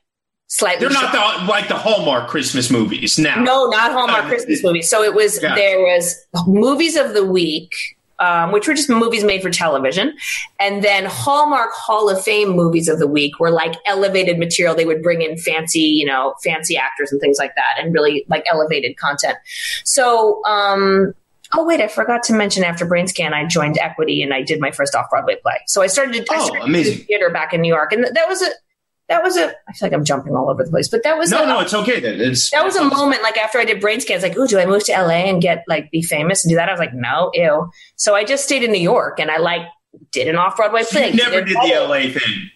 slightly. They're not the, like the Hallmark Christmas movies now. no, not Hallmark Uh, Christmas movies. So it was Yeah. there was movies of the week. Um, which were just movies made for television. And then Hallmark Hall of Fame movies of the week were like elevated material. They would bring in fancy, you know, fancy actors and things like that and really like elevated content. So, um, oh, wait, I forgot to mention after Brain Scan, I joined Equity and I did my first off Broadway play. So I started, I Oh, started amazing. theater back in New York. And that was a, that was a, I feel like I'm jumping all over the place, but that was No, a, no, it's okay then. It's that was a moment like after I did brain Scan, scans, like, ooh, do I move to LA and get like be famous and do that? I was like, no, ew. So I just stayed in New York and I like did an off Broadway play. You never it did the LA thing.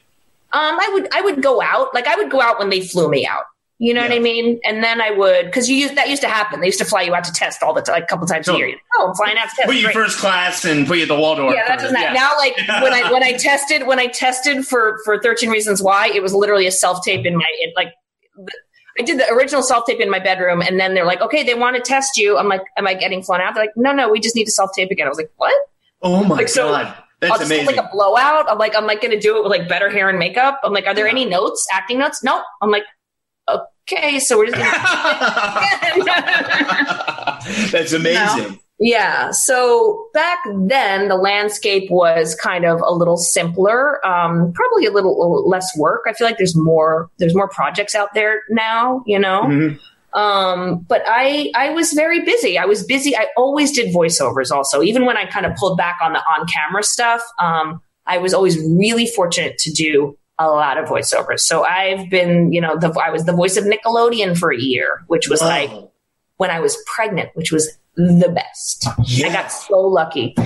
Um, I would I would go out like I would go out when they flew me out. You know what I mean? And then I would because you used that used to happen. They used to fly you out to test all the time, like a couple times a year. Oh, I'm flying out to test. Put you Great. first class and put you at the Waldorf. Yeah, that doesn't yeah. Now, like <laughs> when I when I tested when I tested for for Thirteen Reasons Why, it was literally a self tape in my it, like. I did the original self tape in my bedroom, and then they're like, "Okay, they want to test you." I'm like, "Am I getting flown out?" They're like, "No, no, we just need to self tape again." I was like, "What?" Oh my Like, so- god, that's I'll just amazing. like a blowout. I'm like, I'm like going to do it with like better hair and makeup. I'm like, are there any notes, acting notes? No. I'm like, okay, so we're just. Gonna- <laughs> That's amazing. Yeah. So back then, the landscape was kind of a little simpler, um, probably a little less work. I feel like there's more there's more projects out there now. You know. Mhm. Um, but I I was very busy. I was busy. I always did voiceovers. Also, even when I kind of pulled back on the on camera stuff, um, I was always really fortunate to do a lot of voiceovers. So I've been, you know, the, I was the voice of Nickelodeon for a year, which was Wow. like when I was pregnant, which was the best. I got so lucky,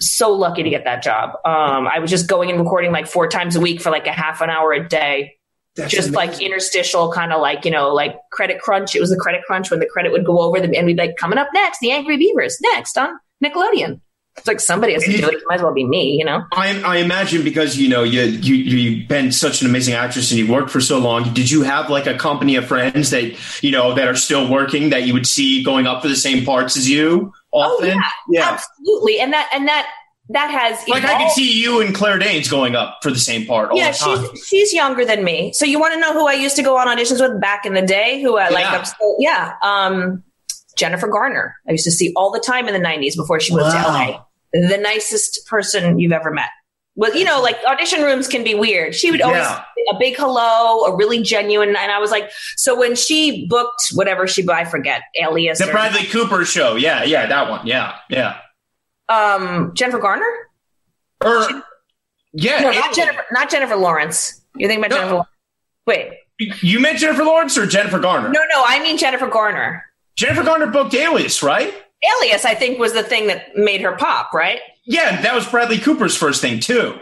so lucky to get that job. Um, I was just going and recording like four times a week for like a half an hour a day, That's just like interstitial, kind of like you know, like credit crunch. It was the credit crunch when the credit would go over, the, and we'd be like coming up next, the Angry Beavers next on Nickelodeon. It's like somebody has to do it. It might as well be me, you know. I, I imagine because you know you, you you've been such an amazing actress and you've worked for so long. Did you have like a company of friends that you know that are still working that you would see going up for the same parts as you often? Oh, yeah. yeah, Absolutely, and that and that that has Like I could see you and Claire Danes going up for the same part all yeah, the time. she's she's younger than me. So you want to know who I used to go on auditions with back in the day? Who I like? Yeah. I'm still, yeah, um, Jennifer Garner. I used to see all the time in the '90s before she moved Wow. to LA. The nicest person you've ever met. Well, you know, like audition rooms can be weird. She would always Yeah. a big hello, a really genuine, and I was like, so when she booked whatever she, I forget, Alias, The or- Bradley Cooper show. Yeah, yeah, that one. Yeah, yeah. um, Jennifer Garner. Or yeah, No, not Jennifer. Not Jennifer Lawrence. You're thinking about No. Jennifer. Lawrence. Wait, You meant Jennifer Lawrence or Jennifer Garner? No, no, I mean Jennifer Garner. Jennifer Garner booked Alias, right? Alias, I think, was the thing that made her pop, right? Yeah, that was Bradley Cooper's first thing too.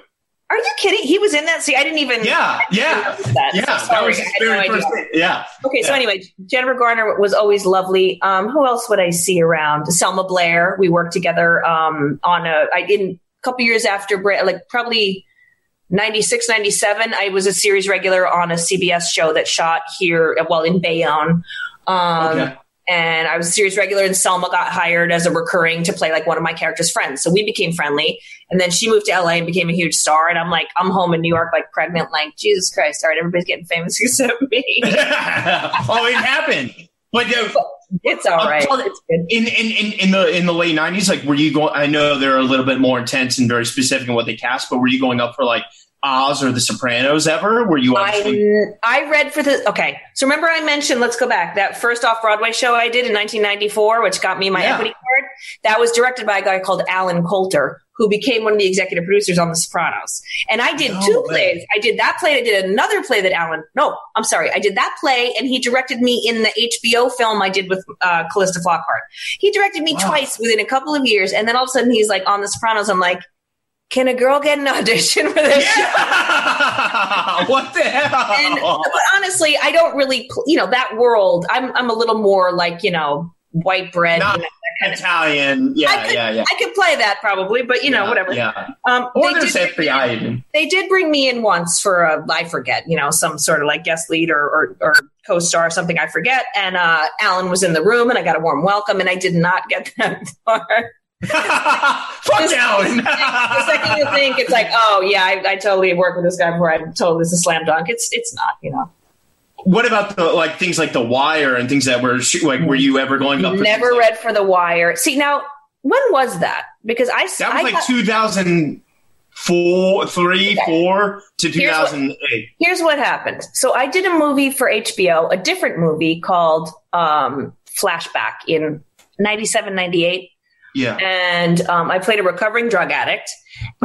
Are you kidding? He was in that. See, I didn't even. Yeah, yeah, that. yeah. So that was his had no first idea. thing. Yeah. Okay, so anyway, Jennifer Garner was always lovely. Um, who else would I see around? Selma Blair. We worked together um, on a. I in a couple years after, like probably 96, 97, I was a series regular on a CBS show that shot here, well, in Bayonne. Um, Okay. And I was a series regular, and Selma got hired as a recurring to play like one of my character's friends. So we became friendly. And then she moved to LA and became a huge star. And I'm like, I'm home in New York, like pregnant, like, Jesus Christ, all right, everybody's getting famous <laughs> except me. <laughs> oh, it happened. But uh, It's all right. Talking- It's good. in, in, in, in the in the late nineties, like were you going? I know they're a little bit more intense and very specific in what they cast, but were you going up for like Oz or The Sopranos ever? Were you obviously? I, I read for the okay. So remember I mentioned let's go back that first off Broadway show I did in 1994, which got me my Yeah. equity card. That was directed by a guy called Allen Coulter, who became one of the executive producers on The Sopranos. And I did No two way. plays. I did that play. I did another play that Alan. No, I'm sorry. I did that play, and he directed me in the HBO film I did with uh, Calista Flockhart. He directed me Wow. twice within a couple of years, and then all of a sudden he's like on The Sopranos. I'm like. Can a girl get an audition for this show? Yeah! <laughs> what the hell? and but honestly, I don't really, you know, that world. I'm I'm a little more like you know white bread. Not you know, that kind of. Italian, yeah, I could, yeah, yeah. I could play that probably, but you know, Yeah, whatever. Yeah, Um, or they, there's did, FBI. even. they did bring me in once for a, I forget, you know, some sort of like guest lead or, or, or co-star or something. I forget. And uh, Allen was in the room, and I got a warm welcome, and I did not get <laughs> that far. Fuck Just- Allen. the second you think it's like, oh yeah, I, I totally worked with this guy before. I totally this is a slam dunk. It's it's not, you know. what about the like things like The Wire and things that were like? Were you ever going up? Never things like- read for the wire. See now, when was that? Because I That was I like got- 2004, three, Okay. four to Here's 2008. here's what happened. So I did a movie for HBO, a different movie called um, Flashback in 97, 98. Yeah. And um, I played a recovering drug addict.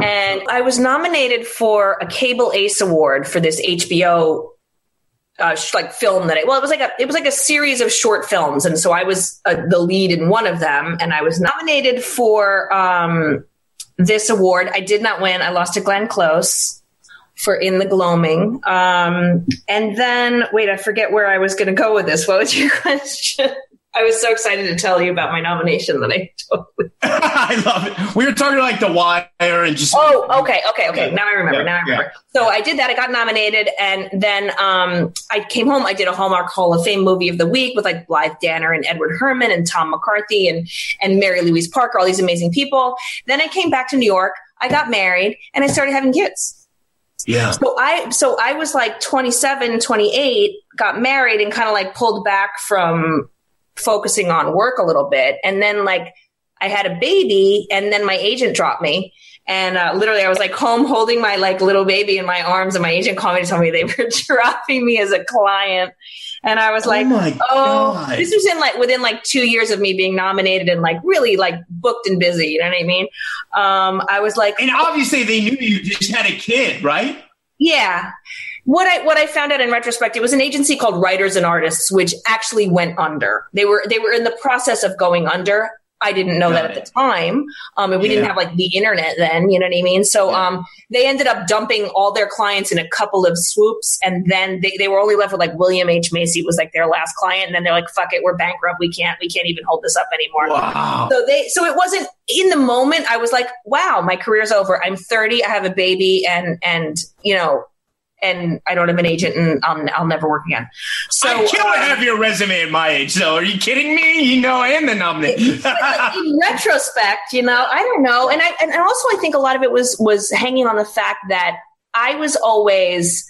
And I was nominated for a Cable Ace Award for this HBO uh, sh- like film that I, well, it was like a, it was like a series of short films. And so I was uh, the lead in one of them and I was nominated for um, this award. I did not win. I lost to Glenn Close for In the Gloaming. Um, and then, wait, I forget where I was going to go with this. What was your <laughs> question? I was so excited to tell you about my nomination that I <laughs> totally. <laughs> I love it. We were talking like The Wire and just. Oh, okay, okay, okay. Now I remember. Yeah, now I remember. yeah. So I did that. I got nominated, and then um, I came home. I did a Hallmark Hall of Fame movie of the week with like Blythe Danner and Edward Herrmann and Tom McCarthy and and Mary Louise Parker, all these amazing people. Then I came back to New York. I got married, and I started having kids. Yeah. So I so I was like 27, 28, got married and kind of like pulled back from focusing on work a little bit. And then like I had a baby and then my agent dropped me. And uh, literally I was like home holding my like little baby in my arms and my agent called me to tell me they <laughs> were dropping me as a client. And I was like, oh Oh, this was in like within like two years of me being nominated and like really like booked and busy. You know what I mean? Um, I was like, and obviously they knew you just had a kid, right? yeah. What I what I found out in retrospect, it was an agency called Writers and Artists, which actually went under. They were they were in the process of going under. I didn't know that Got at it. the time, um, and we didn't have like the internet then. You know what I mean? So Yeah. um, they ended up dumping all their clients in a couple of swoops, and then they, they were only left with like William H Macy was like their last client, and then they're like, "Fuck it, we're bankrupt. We can't we can't even hold this up anymore." Wow. So they so it wasn't in the moment I was like, wow, my career's over. I'm 30, I have a baby and and you know and I don't have an agent and I'll, I'll never work again. So I um, have your resume at my age, though. Are you kidding me? You know I am the nominee. <laughs> in retrospect, you know, I don't know. And I and also I think a lot of it was was hanging on the fact that I was always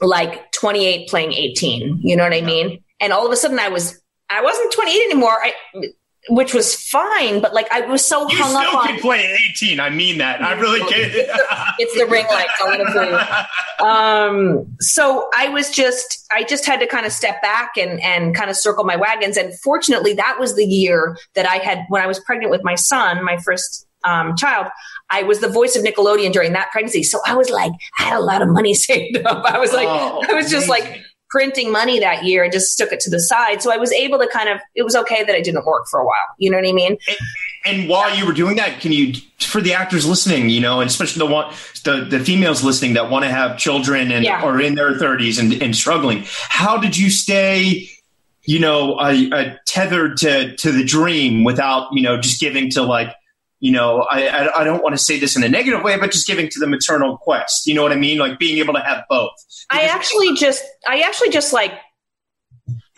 like 28 playing 18. You know what I mean? And all of a sudden I was I wasn't 28 anymore. I which was fine, but like I was so you hung up on can play 18. I mean that. I really can't. <laughs> it's the ring lights. I'll. Um, so I was just, I just had to kind of step back and, and kind of circle my wagons. And fortunately, that was the year that I had, when I was pregnant with my son, my first um, child, I was the voice of Nickelodeon during that pregnancy. So I was like, I had a lot of money <laughs> saved up. I was like, oh, I was just amazing. like printing money that year and just stuck it to the side. So I was able to kind of, it was okay that I didn't work for a while. You know what I mean? And, and while you were doing that, can you, for the actors listening, you know, and especially the one, the, the females listening that want to have children and yeah. are in their 30s and, and struggling, how did you stay? You know, uh, tethered to to the dream without you know just giving to like you know, I, I, I don't want to say this in a negative way, but just giving to the maternal quest. You know what I mean? Like being able to have both. I actually just, I actually just like,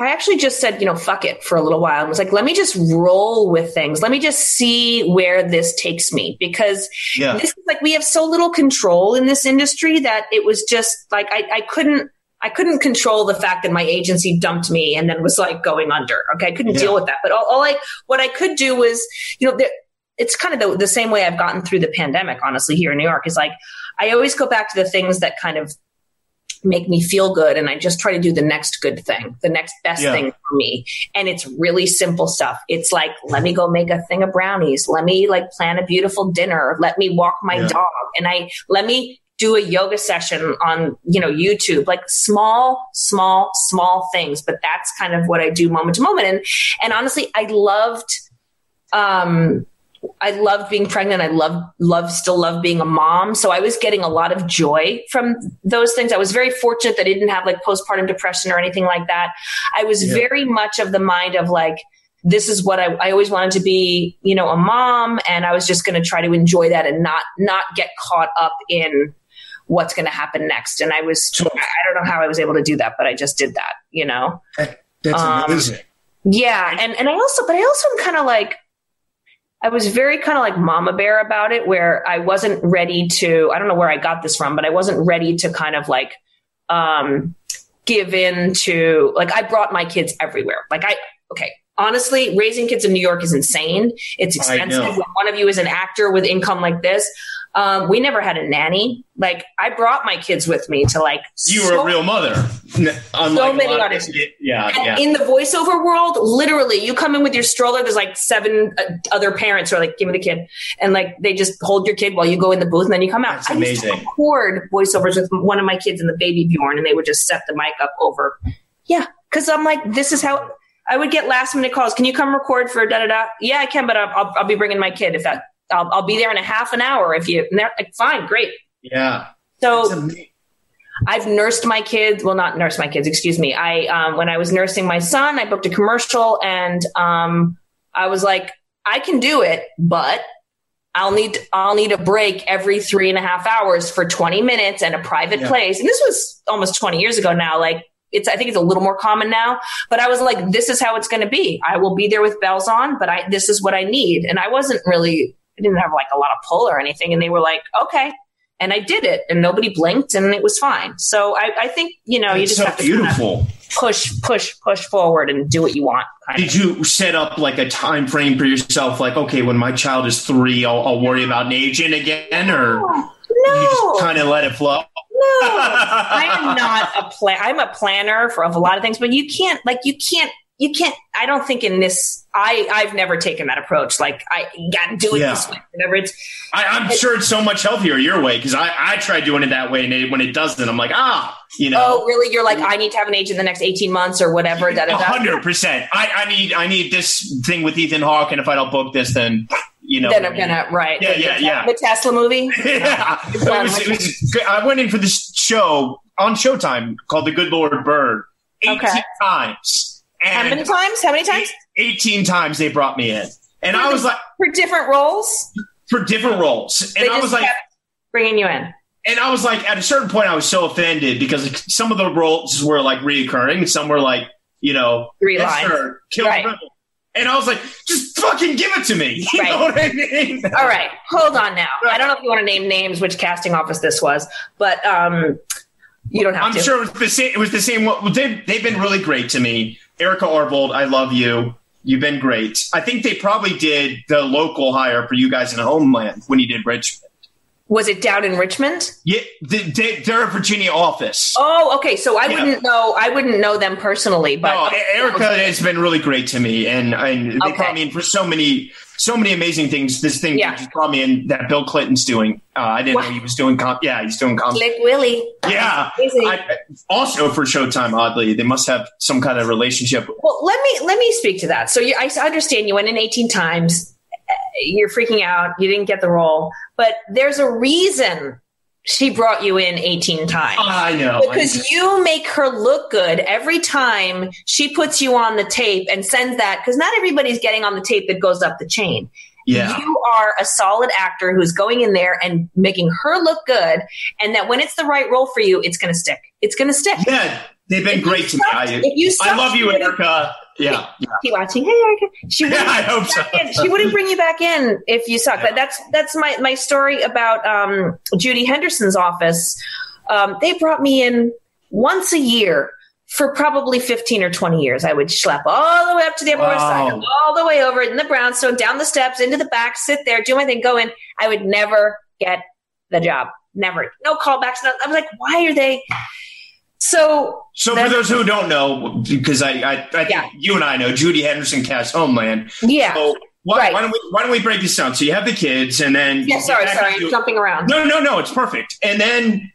I actually just said, you know, fuck it for a little while. I was like, let me just roll with things. Let me just see where this takes me because yeah. this is like we have so little control in this industry that it was just like I, I couldn't I couldn't control the fact that my agency dumped me and then was like going under. Okay, I couldn't yeah. deal with that. But all, all, I what I could do was, you know, there, it's kind of the, the same way I've gotten through the pandemic, honestly, here in New York is like, I always go back to the things that kind of make me feel good and I just try to do the next good thing, the next best yeah. thing for me. And it's really simple stuff. It's like, let me go make a thing of brownies. Let me like plan a beautiful dinner. Let me walk my yeah. dog and I let me do a yoga session on, you know, YouTube, like small, small, small things. But that's kind of what I do moment to moment. And, and honestly, I loved, um, I loved being pregnant. I love, love, still love being a mom. So I was getting a lot of joy from those things. I was very fortunate that I didn't have like postpartum depression or anything like that. I was yeah. very much of the mind of like, this is what I, I always wanted to be, you know, a mom. And I was just going to try to enjoy that and not, not get caught up in what's going to happen next. And I was, I don't know how I was able to do that, but I just did that, you know? That's um, amazing. Yeah. And, and I also, but I also am kind of like, I was very kind of like mama bear about it, where I wasn't ready to, I don't know where I got this from, but I wasn't ready to kind of like, um, give in to, like, I brought my kids everywhere. Like, I, okay, honestly, raising kids in New York is insane. It's expensive. When one of you is an actor with income like this, um, we never had a nanny. Like I brought my kids with me to like. You so, were a real mother. so many auditions. Yeah, yeah. In the voiceover world, literally, you come in with your stroller. There's like seven uh, other parents who are like, "Give me the kid," and like they just hold your kid while you go in the booth, and then you come out. That's I amazing. used to record voiceovers with one of my kids in the baby Bjorn, and they would just set the mic up over. Yeah, because I'm like, this is how. I would get last minute calls. Can you come record for da da da? Yeah, I can, but I'll, I'll, I'll be bringing my kid if that I'll, I'll be there in a half an hour if you, and they're like, fine, great. Yeah. So I've nursed my kids. Well, not nursed my kids, excuse me. I, um, when I was nursing my son, I booked a commercial and, um, I was like, I can do it, but I'll need, I'll need a break every three and a half hours for 20 minutes and a private yeah. place. And this was almost 20 years ago now. Like it's, I think it's a little more common now, but I was like, this is how it's going to be. I will be there with bells on, but I, this is what I need. And I wasn't really I didn't have like a lot of pull or anything. And they were like, okay. And I did it and nobody blinked and it was fine. So I, I think, you know, That's you just so have to beautiful. push, push, push forward and do what you want. Did of. you set up like a time frame for yourself? Like, okay, when my child is three, I'll, I'll worry about an agent again or no. you just kind of let it flow? No, <laughs> I am not a plan. I'm a planner for a lot of things, but you can't like you can't you can't i don't think in this i i've never taken that approach like i gotta do it yeah. this way whatever it's I, am sure it's so much healthier your way because i i try doing it that way and it, when it doesn't i'm like ah you know oh really you're like i need to have an age in the next 18 months or whatever da, da. 100% I, I need i need this thing with ethan hawke and if i don't book this then you know then i'm gonna right yeah the, yeah the, yeah the tesla movie yeah <laughs> it was, it was, i went in for this show on showtime called the good lord bird 18 okay. times and How many times? How many times? 18 times they brought me in. And for I was the, like, for different roles? For different roles. And I was like, bringing you in. And I was like, at a certain point, I was so offended because some of the roles were like reoccurring, some were like, you know, three lines, kill right. And I was like, just fucking give it to me. <laughs> You right. know what I mean? <laughs> All right, hold on now. I don't know if you want to name names, which casting office this was, but um, you don't have I'm to. sure it was the same. It was the same. Well, they've, they've been really great to me. Erica Arvold, I love you. You've been great. I think they probably did the local hire for you guys in Homeland when you did Richmond. Was it down in Richmond? Yeah, the, the, they're a Virginia office. Oh, okay. So I Yeah. wouldn't know. I wouldn't know them personally, but no, Erica has been really great to me, and and they Okay. brought me in for so many so many amazing things. This thing Yeah. just brought me in that Bill Clinton's doing. Uh, I didn't What? know he was doing. Com- yeah, he's doing comedy. Slick Willie. Yeah. I, also for Showtime, oddly, they must have some kind of relationship. Well, let me let me speak to that. So you, I understand you went in 18 times. You're freaking out. You didn't get the role, but there's a reason she brought you in 18 times. I know. because you make her look good every time she puts you on the tape and sends that because not everybody's getting on the tape that goes up the chain yeah. you are a solid actor who's going in there and making her look good and that when it's the right role for you it's going to stick it's going to stick Yeah, they've been If great to me. I, I love you, Erica. Yeah. yeah. keep watching hey Erica. she <laughs> Yeah, wouldn't I hope so. in. she wouldn't bring you back in if you suck. But that's that's my my story about um, Judy Henderson's office. Um, they brought me in once a year for probably 15 or 20 years. I would schlep all the way up to the Upper West Side, Wow. all the way over in the brownstone, down the steps, into the back, sit there, do my thing, go in. I would never get the job. Never. No callbacks. No, I was like, why are they? So So for those who don't know, because I, I, I think Yeah. you and I know, Judy Henderson cast Homeland. yeah. So why, Right. why don't we why don't we break this down? So you have the kids, and then yeah, sorry, sorry, I'm jumping around. No, no, no, it's perfect. And then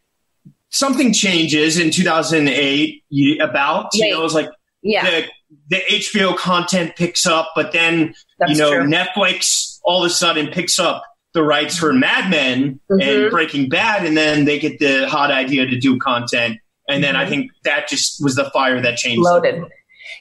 something changes in 2008. You, about you Wait. know, it's like Yeah, the the HBO content picks up, but then that's you know true. Netflix all of a sudden picks up the rights for Mad Men Mhm. and Breaking Bad, and then they get the hot idea to do content. And then I Mhm. think that just was the fire that changed. loaded.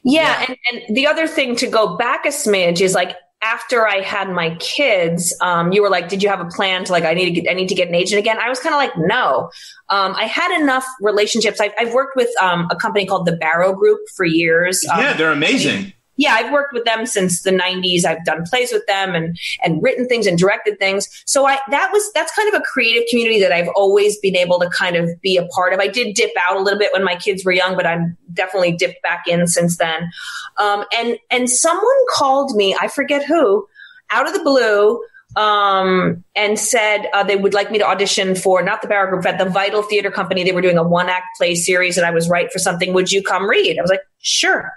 Yeah, Yeah. And, and the other thing to go back a smidge is like after I had my kids, um, you were like, "Did you have a plan to like I need to get I need to get an agent again?" I was kind of like, "No." Um, I had enough relationships. I've, I've worked with um, a company called the Barrow Group for years. Um, Yeah, they're amazing. Yeah, I've worked with them since the 90s. I've done plays with them and and written things and directed things. So I that was that's kind of a creative community that I've always been able to kind of be a part of. I did dip out a little bit when my kids were young, but I'm definitely dipped back in since then. Um, and and someone called me, I forget who, out of the blue. Um, and said uh, they would like me to audition for not the Barrow Group, but the Vital Theater Company. They were doing a one act play series, and I was right for something. Would you come read? I was like, sure.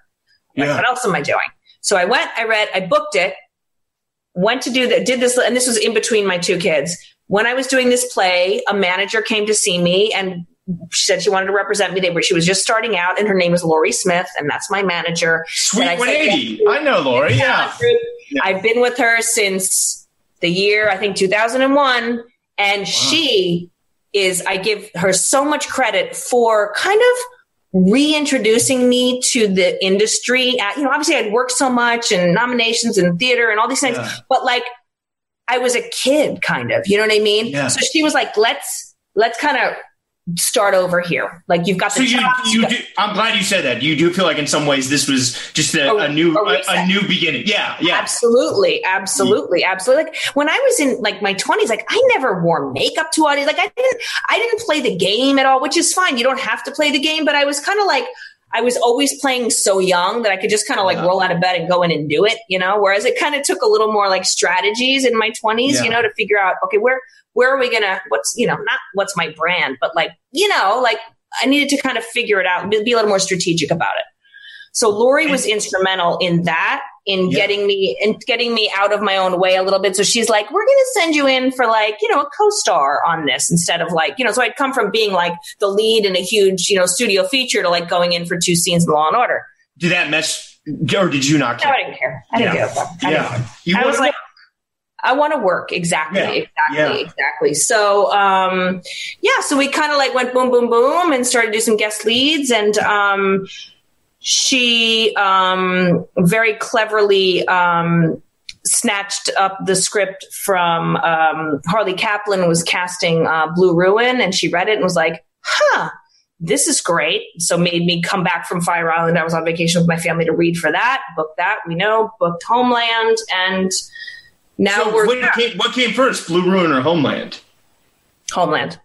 Like, Yeah. what else am I doing? So I went, I read, I booked it, went to do that, did this, and this was in between my two kids. When I was doing this play, a manager came to see me and she said she wanted to represent me. They were, she was just starting out, and her name was Lori Smith, and that's my manager. Sweet I said, 180. I know, Lori. Yeah. Yeah. I've been with her since the year, I think 2001. And she is, I give her so much credit for kind of reintroducing me to the industry. Uh, You know, obviously I'd worked so much and nominations and theater and all these things, Yeah. but like I was a kid kind of, you know what I mean? Yeah. So she was like, let's, let's kind of start over here. Like you've got So you, you do, I'm glad you said that. You do feel like in some ways this was just a, A- a new a a, new beginning. Yeah, yeah. Absolutely, absolutely, absolutely. Like when I was in like my twenties, like I never wore makeup to audience. Like I didn't, I didn't play the game at all, which is fine. You don't have to play the game, but I was kind of like, I was always playing so young that I could just kind of like Yeah. roll out of bed and go in and do it, you know. Whereas it kind of took a little more like strategies in my twenties, Yeah. you know, to figure out okay where where are we gonna what's you know not what's my brand, but like you know like I needed to kind of figure it out, be, be a little more strategic about it. So Lori was instrumental in that, in Yeah. getting me in getting me out of my own way a little bit. So she's like, "We're going to send you in for like, you know, a co-star on this instead of like, you know." So I'd come from being like the lead in a huge, you know, studio feature to like going in for two scenes in Law and Order. Did that mess, or did you not No, I didn't care. I didn't Yeah. fuck. I didn't Yeah, you I was like, I want to work exactly, Yeah, exactly, yeah. exactly. So, um, yeah, so we kind of like went boom, boom, boom, and started to do some guest leads, and um, she um, very cleverly um, snatched up the script from um, Harley Kaplan was casting uh, Blue Ruin, and she read it and was like, "Huh." This is great. So made me come back from Fire Island. I was on vacation with my family to read for that. Booked that. We know. Booked Homeland, and now So we're what, came, what came first, Blue Ruin or Homeland? Homeland.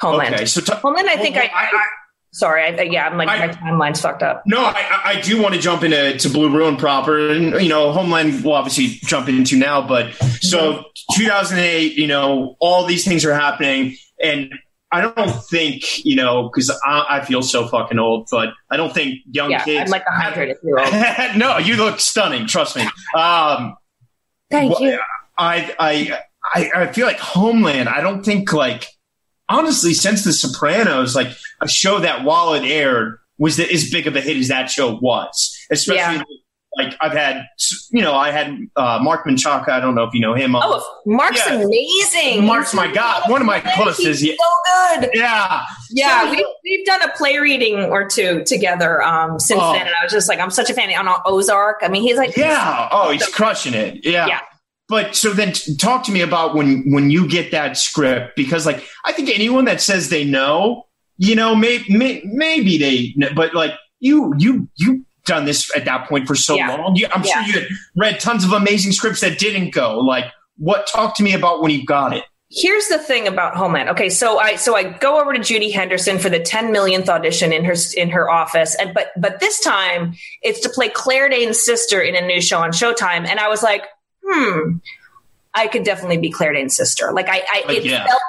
Homeland. Okay, so t- Homeland. I think I, I, I Sorry, I, yeah, I'm like I- my timeline's fucked up. No, I, do want to jump into to Blue Ruin proper, and you know, Homeland will obviously jump into now. But so 2008, you know, all these things are happening, and I don't think you know because I, I feel so fucking old, but I don't think young Yeah, kids. I'm like hundred if you're old. <laughs> no, you look stunning. Trust me. Um, Thank well, you. I, I I I feel like Homeland. I don't think like honestly since The Sopranos, like a show that while it aired was as big of a hit as that show was. Especially Yeah. Like I've had, you know, I had uh, Marc Menchaca. I don't know if you know him. Oh, Marc's Yeah. amazing. Marc's my god, one of my closest. He's Yeah, so good. yeah. Yeah, we, we've done a play reading or two together um, since Oh. then, and I was just like, I'm such a fan on Ozark. I mean, he's like, Yeah. Oh, he's crushing it. Yeah. Yeah. But so then talk to me about when when you get that script because like I think anyone that says they know, you know, may, may, maybe they but like you you you done this at that point for so Yeah. long. You, I'm Yeah. sure you had read tons of amazing scripts that didn't go. Like what talk to me about when you got it. here's the thing about Homeland. Okay, so I so I go over to Judy Henderson for the 10 millionth audition in her in her office, and but but this time it's to play Claire Dane's sister in a new show on Showtime, and I was like, hmm, I could definitely be Claire Dane's sister. Like I, I it yeah. felt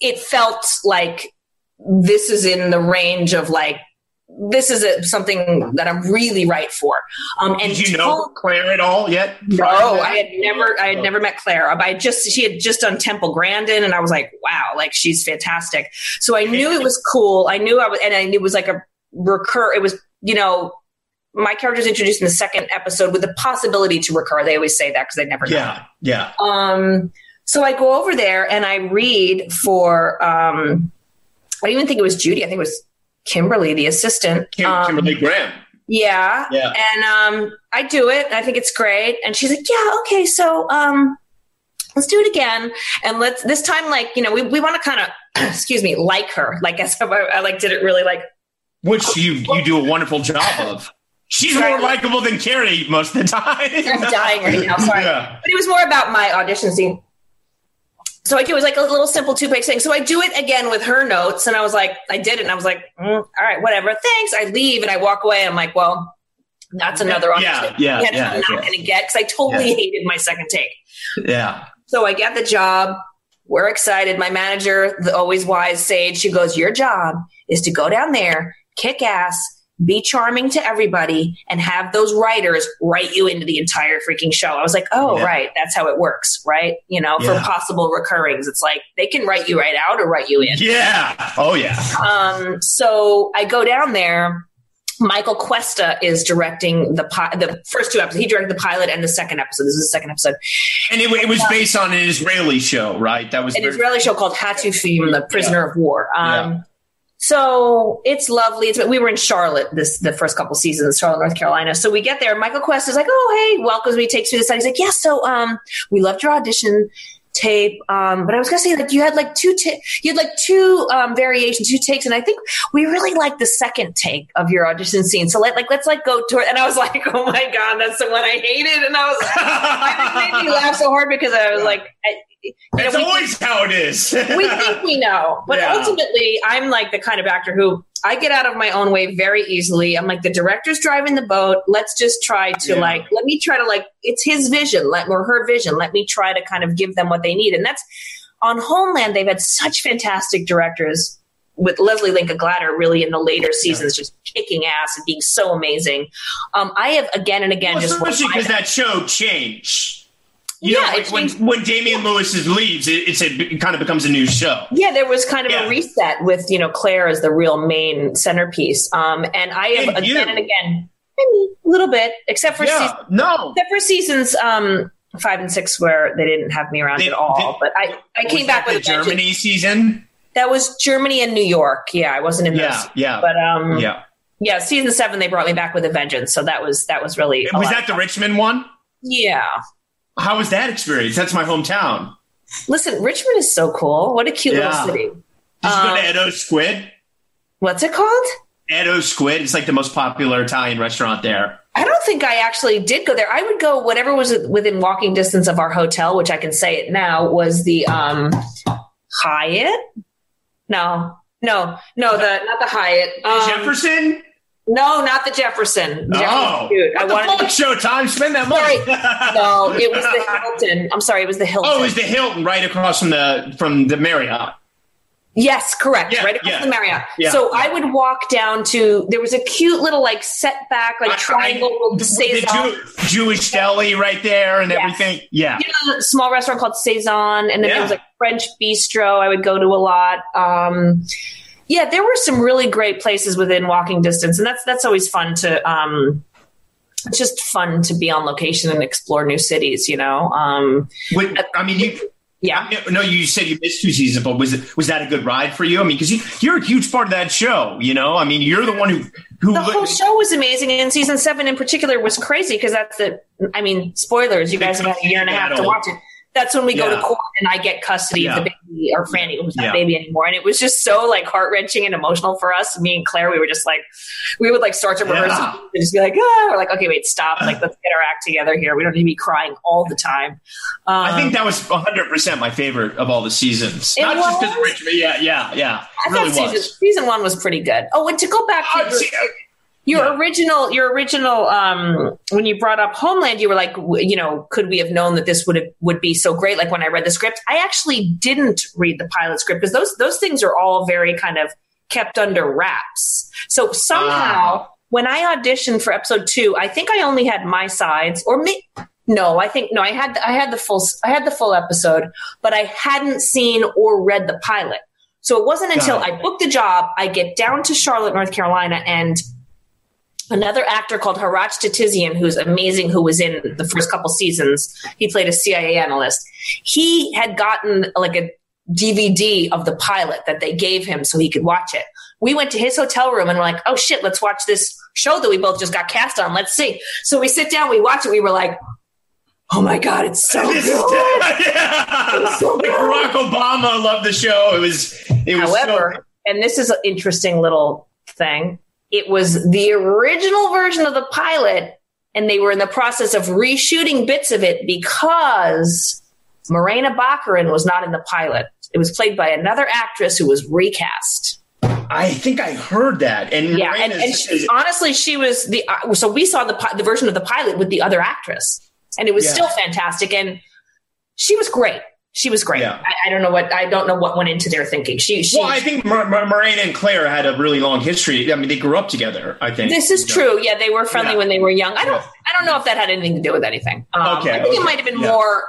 it felt like this is in the range of like this is a, something that I'm really right for. Um, and Did you know Claire at all yet? no, I had never, I had never met Claire. But I just, she had just done Temple Grandin, and I was like, wow, like she's fantastic. So I knew it was cool. I knew I was, and I knew it was like a recur. It was, you know, my character's introduced in the second episode with the possibility to recur. They always say that because they never know. Yeah, yeah. Um, so I go over there and I read for, um, I don't even think it was Judy. I think it was Kimberly, the assistant. Kim, Um, Kimberly Graham. yeah. Yeah. And um, I do it. I think it's great. And she's like, yeah, okay, so um, let's do it again. And let's this time, like, you know, we, we want to kind of, excuse me, like her. <laughs> Like as if I, I like did it really like. Which you you do a wonderful job of. She's more likable than Carrie most of the time. I'm dying right now. Sorry. <laughs> Yeah. But it was more about my audition scene. So do it was like a little simple two page thing. So I do it again with her notes, and I was like, I did it, and I was like, mm, all right, whatever, thanks. I leave and I walk away. And I'm like, well, that's another Yeah, audition. yeah, yeah, I'm not yeah. going to get because I totally hated my second take. Yeah. So I get the job. We're excited. My manager, the always wise sage, she goes, Your job is to go down there, kick ass, be charming to everybody, and have those writers write you into the entire freaking show. I was like, Oh, Yeah. right. That's how it works, right? You know, for possible recurrings, it's like they can write you right out or write you in. Yeah. Oh yeah. Um, so I go down there. Michael Cuesta is directing the pi- the first two episodes. He directed the pilot and the second episode. This is the second episode. And it, it was based on an Israeli show, right? That was an very- Israeli show called Hatufim, the prisoner of war. Um, Yeah. So it's lovely. It's, we were in Charlotte this the first couple seasons, Charlotte, North Carolina. So we get there. Michael Cuesta is like, "Oh, hey, welcomes me." Takes me to the side. He's like, "Yeah, so um, we loved your audition tape, um, but I was gonna say like you had like two ta- you had like two um, variations, two takes, and I think we really liked the second take of your audition scene. So let like let's like go to it." And I was <laughs> like, "Oh my god, that's the one I hated," and I was. It made me laugh so hard because I was like, I, you know, That's always how it is. <laughs> we think we know, but Yeah. ultimately, I'm like the kind of actor who I get out of my own way very easily. I'm like the director's driving the boat. Let's just try to Yeah. like let me try to like it's his vision, let or her vision. Let me try to kind of give them what they need, and that's on Homeland. They've had such fantastic directors. With Leslie Linka Glatter, really in the later seasons, just kicking ass and being so amazing. Um, I have again and again Well, just especially because that show changed. You Yeah, know, it when, when Damian Lewis is leaves, it, it's a, it kind of becomes a new show. Yeah, there was kind of Yeah. a reset with you know Claire as the real main centerpiece. Um, and I have And again you. and again, a little bit, except for Yeah, season, no. except for seasons um, five and six where they didn't have me around They- at all. they- but I, I came back with the a vengeance. Germany season. That was Germany and New York. Yeah, I wasn't in Yeah, yeah, But um, yeah. yeah. season seven they brought me back with a vengeance. So that was that was really Was that the. Richmond one? Yeah. How was that experience? That's my hometown. Listen, Richmond is so cool. What a cute Yeah. little city. Did you Um, go to Edo Squid? What's it called? Edo Squid. It's like the most popular Italian restaurant there. I don't think I actually did go there. I would go whatever was within walking distance of our hotel, which I can say it now was the um, Hyatt. No, No, no, the not the Hyatt. Um, Jefferson. No, not the Jefferson. The Oh. I the wanted. fuck, Showtime? Spend that money. no, it was the Hilton. I'm sorry, it was the Hilton. <laughs> Oh, it was the Hilton right across from the from the Marriott. Yes, correct. Yeah, right across yeah. the Marriott. Yeah. So I would walk down to there was a cute little like setback, like I- triangle I- Cezanne. Jew- Jewish deli right there and Yes. everything. Yeah. You know, a small restaurant called Cezanne, and then there was like French bistro. I would go to a lot. Um, yeah, there were some really great places within walking distance, and that's that's always fun to. Um, it's just fun to be on location and explore new cities. You know. Um, I mean, you. yeah. No, you said you missed two seasons, but was it was that a good ride for you? I mean, because you, you're a huge part of that show. You know, I mean, you're the one who who. the whole show was amazing, and season seven in particular was crazy because that's the. I mean, spoilers. You guys have had a year and a half to watch it. That's when we go to court and I get custody Yeah. of the baby or Franny, who's not Yeah. a baby anymore, and it was just so like heart wrenching and emotional for us. Me and Claire, we were just like, we would like start to rehearse Yeah. and just be like, ah, we're like, okay, wait, stop, like let's get our act together here. We don't need to be crying all the time. Um, I think that was 100 percent my favorite of all the seasons. It Not just because was? Richmond. Yeah, yeah, yeah. I really thought season, was. season one was pretty good. Oh, and to go back to uh, your Yeah. original your original um when you brought up homeland you were like you know could we have known that this would have would be so great like when i read the script i actually didn't read the pilot script because those those things are all very kind of kept under wraps so somehow Ah. when i auditioned for episode 2 i think i only had my sides or me no i think no i had i had the full i had the full episode but i hadn't seen or read the pilot so it wasn't until. I booked the job, I get down to Charlotte, North Carolina, and another actor called Hrach Titizian, who's amazing, who was in the first couple seasons. He played a CIA analyst. He had gotten like a DVD of the pilot that they gave him so he could watch it. We went to his hotel room and we're like, oh shit, let's watch this show that we both just got cast on. Let's see. So we sit down, we watch it. We were like, oh my God, it's so good. <laughs> yeah. so Like good. Barack Obama loved the show. It was. It was. However, and this is an interesting little thing, it was the original version of the pilot, and they were in the process of reshooting bits of it because Morena Baccarin was not in the pilot. It was played by another actress who was recast. I think I heard that. And Yeah, and, and she, honestly, she was the uh, so we saw the the version of the pilot with the other actress, and it was Yeah. still fantastic, and she was great. She was great. Yeah. I, I don't know what I don't know what went into their thinking. She, she well, I think Mar- Mar- Morena and Claire had a really long history. I mean, they grew up together. I think This is true. Yeah, they were friendly Yeah. when they were young. I don't. Yeah. I don't know if that had anything to do with anything. Um, Okay, I think okay. it might have been more.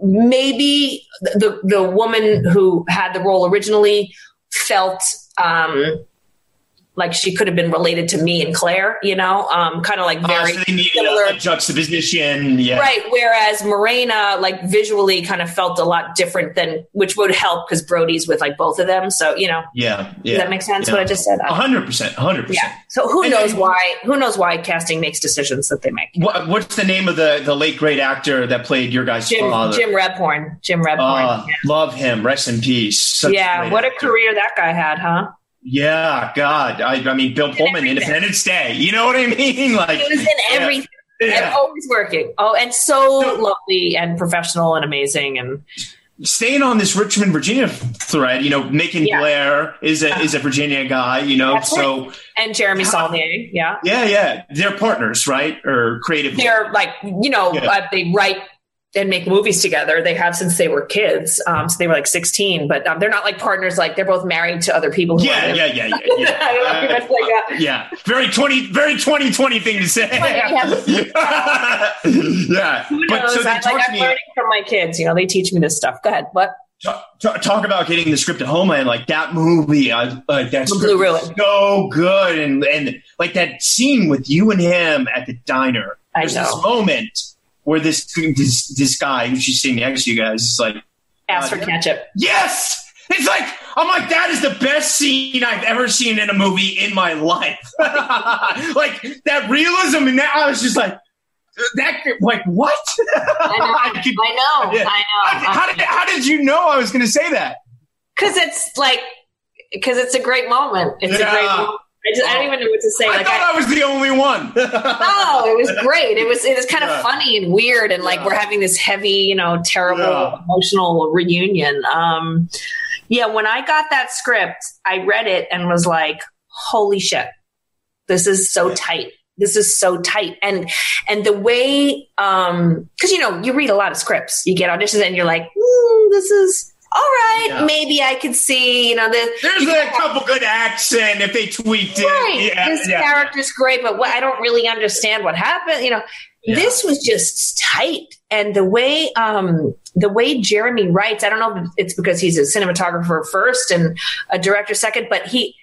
Maybe the the woman who had the role originally felt um, like she could have been related to me and Claire. You know, um, kind of like very so they similar. a, a juxtaposition. Yeah. Right. Whereas Morena, like visually, kind of felt a lot different than, which would help because Brody's with like both of them. So you know, Yeah. Yeah. does that make sense? Yeah. What I just said. Hundred percent. hundred percent. So who And- knows and- why? Who knows why casting makes decisions that they make? What, what's the name of the, the late great actor that played your guy's Jim father? Jim Rebhorn. Jim Rebhorn. Uh, yeah. Love him. Rest in peace. Such yeah, what a career that guy had, huh? Yeah, God. I, I mean, Bill Pullman, everything. Independence Day. You know what I mean? <laughs> Like, He was in yeah, everything. And always working. Oh, and so No. lovely and professional and amazing. And Staying on this Richmond, Virginia thread, you know, Macon Yeah. Blair is a is a Virginia guy. You know, That's so and Jeremy Yeah. Saulnier, yeah. yeah, yeah, they're partners, right? Or creative. They're like, you know, Yeah. uh, they write and make movies together. They have since they were kids. Um, so they were like 16, but um, they're not like partners. Like they're both married to other people. Who yeah, yeah, yeah, yeah, yeah. <laughs> I don't know if you like that. yeah, very twenty, very twenty twenty thing to say. <laughs> <laughs> yeah, Who but knows? so I, like, I'm me. learning from my kids. You know, they teach me this stuff. Go ahead. What? Talk, talk, about getting the script at home and like that movie. I like that The script Blue Ruin. so good and and like that scene with you and him at the diner. I There's know. this moment where this this this guy who's just sitting next to you guys is like, Ask for Uh, ketchup. yes. It's like I'm like that is the best scene I've ever seen in a movie in my life. <laughs> like that realism and that I was just like that like what? I know. <laughs> could- I know. Yeah. I how, how did, how did you know I was going to say that? Because it's like, because it's a great moment. It's Yeah. a great moment. I, just, I don't even know what to say. I like, thought I, was the only one. No, <laughs> it was great. It was it was kind of Yeah. funny and weird, and like Yeah. we're having this heavy, you know, terrible Yeah. emotional reunion. Um, Yeah, when I got that script, I read it and was like, "Holy shit, this is so tight." This is so tight, and and the way, um, because you know you read a lot of scripts, you get auditions, and you're like, mm, "This is all right, yeah. maybe I could see, you know, the, there's a couple good acts, and if they tweaked right. it, yeah, this yeah. character's great, but what, I don't really understand what happened. You know, this was just tight, and the way um, the way Jeremy writes, I don't know if it's because he's a cinematographer first and a director second, but he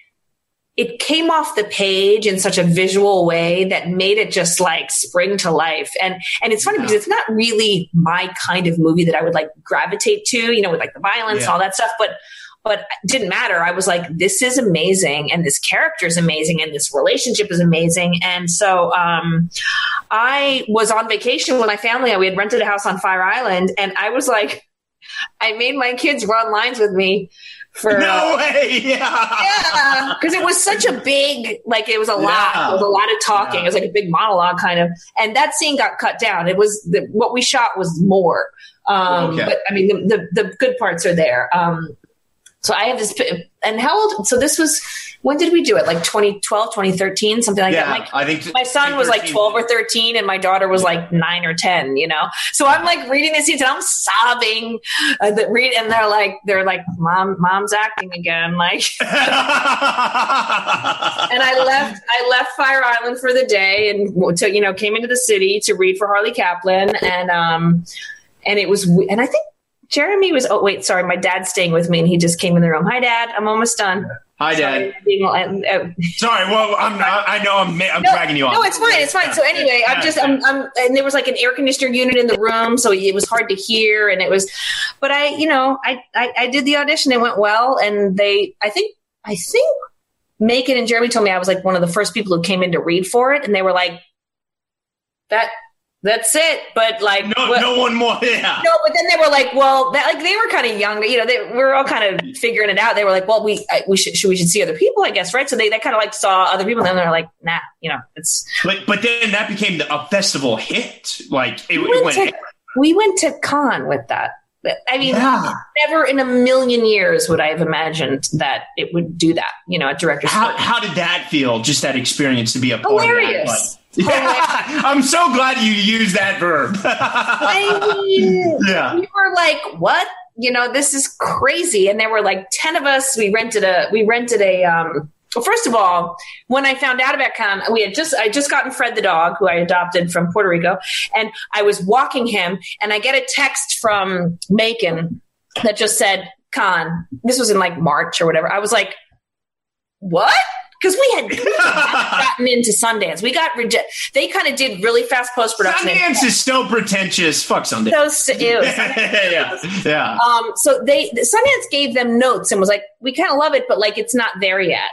it came off the page in such a visual way that made it just like spring to life. And and it's funny yeah. because it's not really my kind of movie that I would like gravitate to, you know, with like the violence yeah. and all that stuff. But but it didn't matter. I was like, this is amazing, and this character is amazing, and this relationship is amazing. And so um, I was on vacation with my family, and we had rented a house on Fire Island, and I was like, I made my kids run lines with me for no way <laughs> yeah. Yeah because it was such a big like it was a lot. It was a lot of talking. Yeah. it was like a big monologue kind of. And that scene got cut down. It was the, what we shot was more. Um, okay. but i mean the, the, the good parts are there. Um, so I have this, and how old? So this was, when did we do it? Like 2012, 2013, something like yeah, that. I think my son was like 12 or 13 and my daughter was like nine or 10, you know? So I'm like reading these scenes and I'm sobbing uh, that read, and they're like, they're like, mom, mom's acting again. Like, <laughs> and I left, I left Fire Island for the day and to, you know, came into the city to read for Harley Kaplan. And, um, and it was, and I think Jeremy was. Oh wait, sorry. My dad's staying with me, and he just came in the room. Hi, Dad. I'm almost done. Hi, Dad. Sorry, uh, sorry well, I'm. <laughs> I know I'm. I'm no, dragging you on. No, it's fine. It's fine. So anyway, I'm just. I'm, I'm. And there was like an air conditioner unit in the room, so it was hard to hear, and it was. But I, you know, I, I, I did the audition. It went well, and they. I think. I think. Macon and Jeremy told me I was like one of the first people who came in to read for it, and they were like, "That that's it. But like, no, what, no one more. Yeah. No, but then they were like, well, that, like they were kind of young. You know, they we were all kind of figuring it out. They were like, well, we I, we should, should we should see other people, I guess, right? So they, they kind of like saw other people, and then they're like, nah, you know, it's. But but then that became the, a festival hit. Like it, we it went. To, we went to Cannes with that. I mean, yeah. never in a million years would I have imagined that it would do that. You know, a director. How, how did that feel? Just that experience to be a part Hilarious. of that. Yeah, I'm so glad you used that verb. I mean, yeah. we were like, what? You know, this is crazy. And there were like 10 of us. We rented a, we rented a, um, well, first of all, when I found out about Cannes, we had just I just gotten Fred the dog, who I adopted from Puerto Rico, and I was walking him, and I get a text from Macon that just said Cannes. This was in like March or whatever. I was like, "What?" Because we had <laughs> gotten into Sundance. We got rejected. They kind of did really fast post production. Sundance is so pretentious. Fuck Sundance. So ew, <laughs> yeah, yeah. Um, so they Sundance gave them notes and was like, "We kind of love it, but like it's not there yet."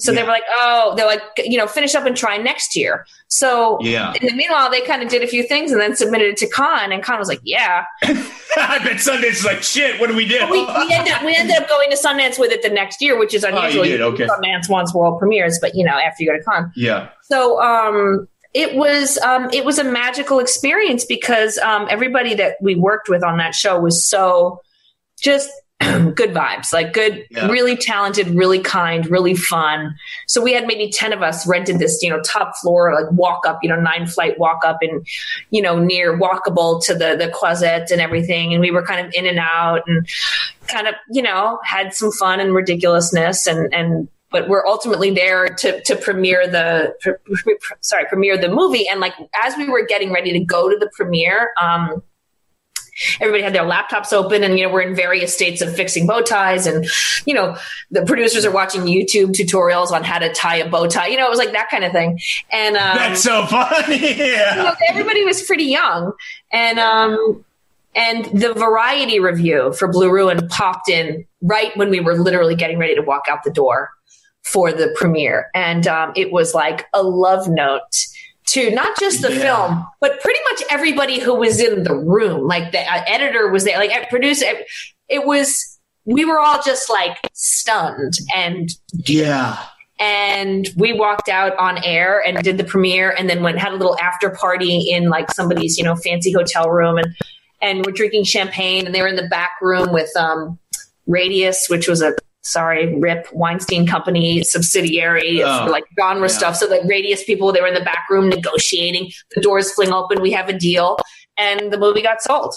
So yeah. they were like, oh, they're like, you know, finish up and try next year. So yeah. in the meanwhile, they kind of did a few things and then submitted it to Cannes, and Cannes was like, yeah. <laughs> I bet Sundance is like, shit, what do we do? we, we, ended up, we ended up going to Sundance with it the next year, which is unusual. Oh, you did? Okay. Sundance wants world premieres, but you know, after you go to Cannes. Yeah. So, um, it was um, it was a magical experience because um, everybody that we worked with on that show was so just <clears throat> good vibes, like good, yeah. really talented, really kind, really fun. So we had maybe 10 of us rented this, you know, top floor, like walk up, you know, nine flight walk up and, you know, near walkable to the, the Croisette and everything. And we were kind of in and out and kind of, you know, had some fun and ridiculousness and, and, but we're ultimately there to, to premiere the, sorry, premiere the movie. And like, as we were getting ready to go to the premiere, um, everybody had their laptops open and you know we're in various states of fixing bow ties and you know the producers are watching youtube tutorials on how to tie a bow tie. You know it was like that kind of thing. And um, that's so funny. <laughs> Yeah. you know, everybody was pretty young. And um and the variety review for blue ruin popped in right when we were literally getting ready to walk out the door for the premiere. And um, it was like a love note to not just the yeah. film, but pretty much everybody who was in the room. Like the uh, editor was there, like producer. It was we were all just like stunned and yeah. And we walked out on air and did the premiere, and then went had a little after party in like somebody's you know fancy hotel room, and and we're drinking champagne, and they were in the back room with um Radius, which was a sorry, Rip Weinstein Company subsidiary Oh, like genre yeah. stuff. So the Radius people, they were in the back room negotiating. The doors fling open. We have a deal, and the movie got sold.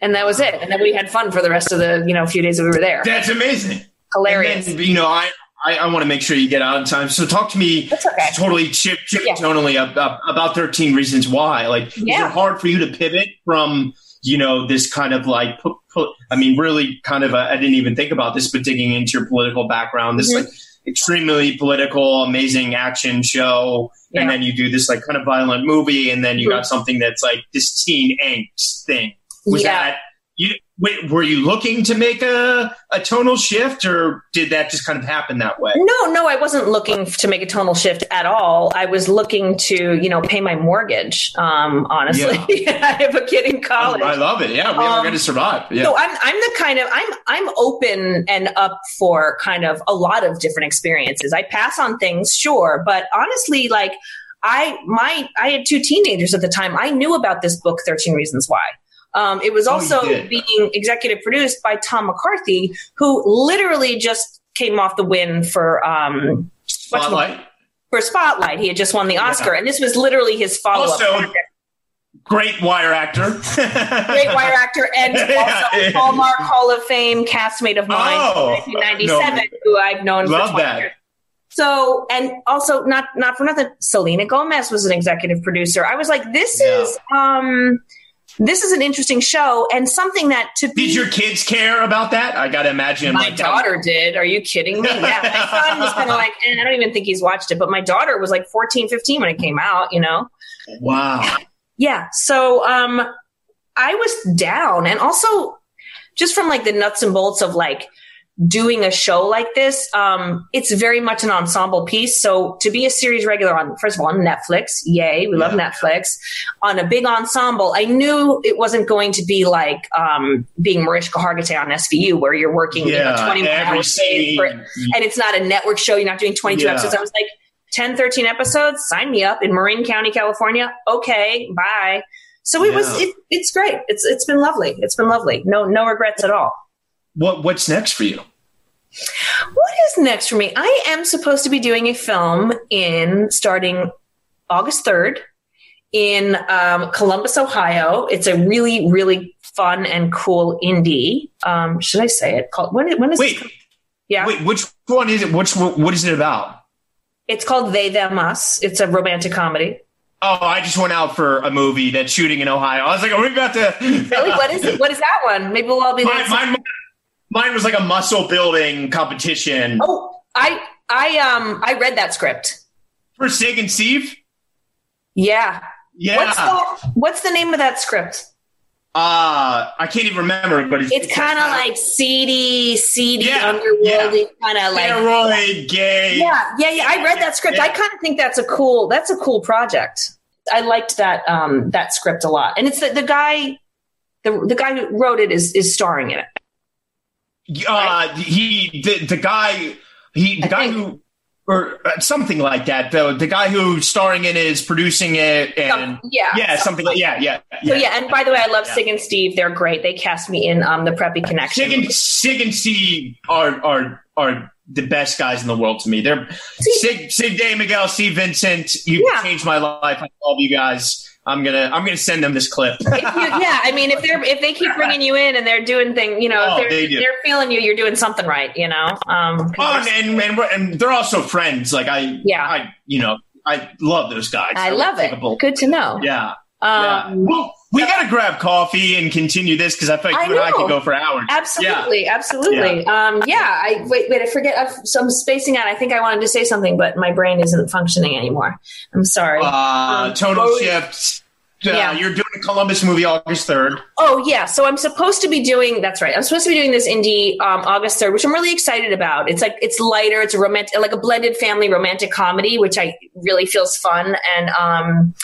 And that was it. And then we had fun for the rest of the you know few days that we were there. That's amazing. Hilarious. And then, you know, I, I, I want to make sure you get out in time. So talk to me okay. totally chip, chip Yeah. tonally about, about 13 reasons why. Like, is it hard for you to pivot from, you know, this kind of like, I mean, really kind of, I didn't even think about this, but digging into your political background, this Mhm. like extremely political, amazing action show. Yeah. And then you do this like kind of violent movie. And then you Mhm. got something that's like this teen angst thing. Was Yeah. that, you, wait, were you looking to make a, a tonal shift or did that just kind of happen that way? No, no, I wasn't looking to make a tonal shift at all. I was looking to, you know, pay my mortgage. Um, honestly, <laughs> I have a kid in college. I love it. Yeah, we are Um, going to survive. Yeah. So I'm I'm the kind of I'm I'm open and up for kind of a lot of different experiences. I pass on things, sure, but honestly, like I my I had two teenagers at the time. I knew about this book, Thirteen Reasons Why. Um, it was Oh, also did. being executive produced by Tom McCarthy, who literally just came off the win for um, Spotlight. for Spotlight. He had just won the Oscar, and this was literally his follow up. Great wire actor. <laughs> Great wire actor and <laughs> also Yeah, yeah. Hallmark Hall of Fame castmate of mine Oh, 1997, no. who I've known Love for 20 that. years. So, and also not not for nothing, Selena Gomez was an executive producer. I was like, this Yeah. is um, this is an interesting show and something that to be. Did your kids care about that? I got to imagine. my like, daughter did. Are you kidding me? <laughs> Yeah, my son was kind of like, eh, I don't even think he's watched it, but my daughter was like 14, 15 when it came out. You know, Wow. yeah so um i was down and also just from like the nuts and bolts of like doing a show like this um it's very much an ensemble piece so to be a series regular on first of all on netflix yay we love netflix on a big ensemble i knew it wasn't going to be like um being mariska hargitay on svu where you're working you know, Yeah. 20 Every hours days scene. for, and it's not a network show. You're not doing 22 Yeah. episodes. I was like, 10, 13 episodes, sign me up in Marin County, California. Okay, bye. So it was, it, it's great. It's, it's been lovely. It's been lovely. No, no regrets at all. What What's next for you? What is next for me? I am supposed to be doing a film in starting August 3rd in um, Columbus, Ohio. It's a really, really fun and cool indie. Um, should I say it? Called, when, when is Wait? Yeah. wait. Which one is it? Which What is it about? It's called They, Them, Us. It's a romantic comedy. Oh, I just went out for a movie that's shooting in Ohio. I was like, are we about to? Really? What is it? What is that one? Maybe we'll all be mine, mine was like a muscle building competition Oh, I I um I read that script. for Sig and Steve. Yeah. Yeah. What's the What's the name of that script? Uh, I can't even remember, but it's, It's kind of like seedy, seedy, Yeah, underworldy, kind of like. steroid gay. Yeah, yeah, yeah. I read that script. Yeah. I kind of think that's a cool. That's a cool project. I liked that um that script a lot, and it's the the guy. The, the guy who wrote it is is starring in it. Uh, he the, the guy he the I guy think- who or uh, something like that. The the guy who's starring in it is producing it and Some- yeah, yeah, something like yeah, yeah, So yeah. yeah, and by the way, I love Yeah. Sig and Steve. They're great. They cast me in um the Preppy Connection. Sig and, Sig and Steve are are are the best guys in the world to me. They're Sig Sig De Miguel, Steve Vincent. You Yeah. changed my life. I love you guys. I'm gonna I'm gonna send them this clip. You- yeah, I mean, if they're if they keep bringing you in and they're doing things, you know, Oh, if they're, they they're feeling you, you're doing something right, you know. Um, Oh, and, and, and, and they're also friends. Like I, Yeah. I, you know, I love those guys. I love it. Good to know. Yeah, yeah. Um, Well, we got to grab coffee and continue this because I feel like I you and I could go for hours. Absolutely, absolutely. Um, yeah, I wait, wait. I forget. I've, so I'm spacing out. I think I wanted to say something, but my brain isn't functioning anymore. I'm sorry. Uh, Um, tonal oh, shift. Uh, yeah. You're doing a Columbus movie August 3rd. Oh yeah, so I'm supposed to be doing. That's right. I'm supposed to be doing this indie um, August third, which I'm really excited about. It's like it's lighter. It's a romantic, like a blended family romantic comedy, which I really feels fun and um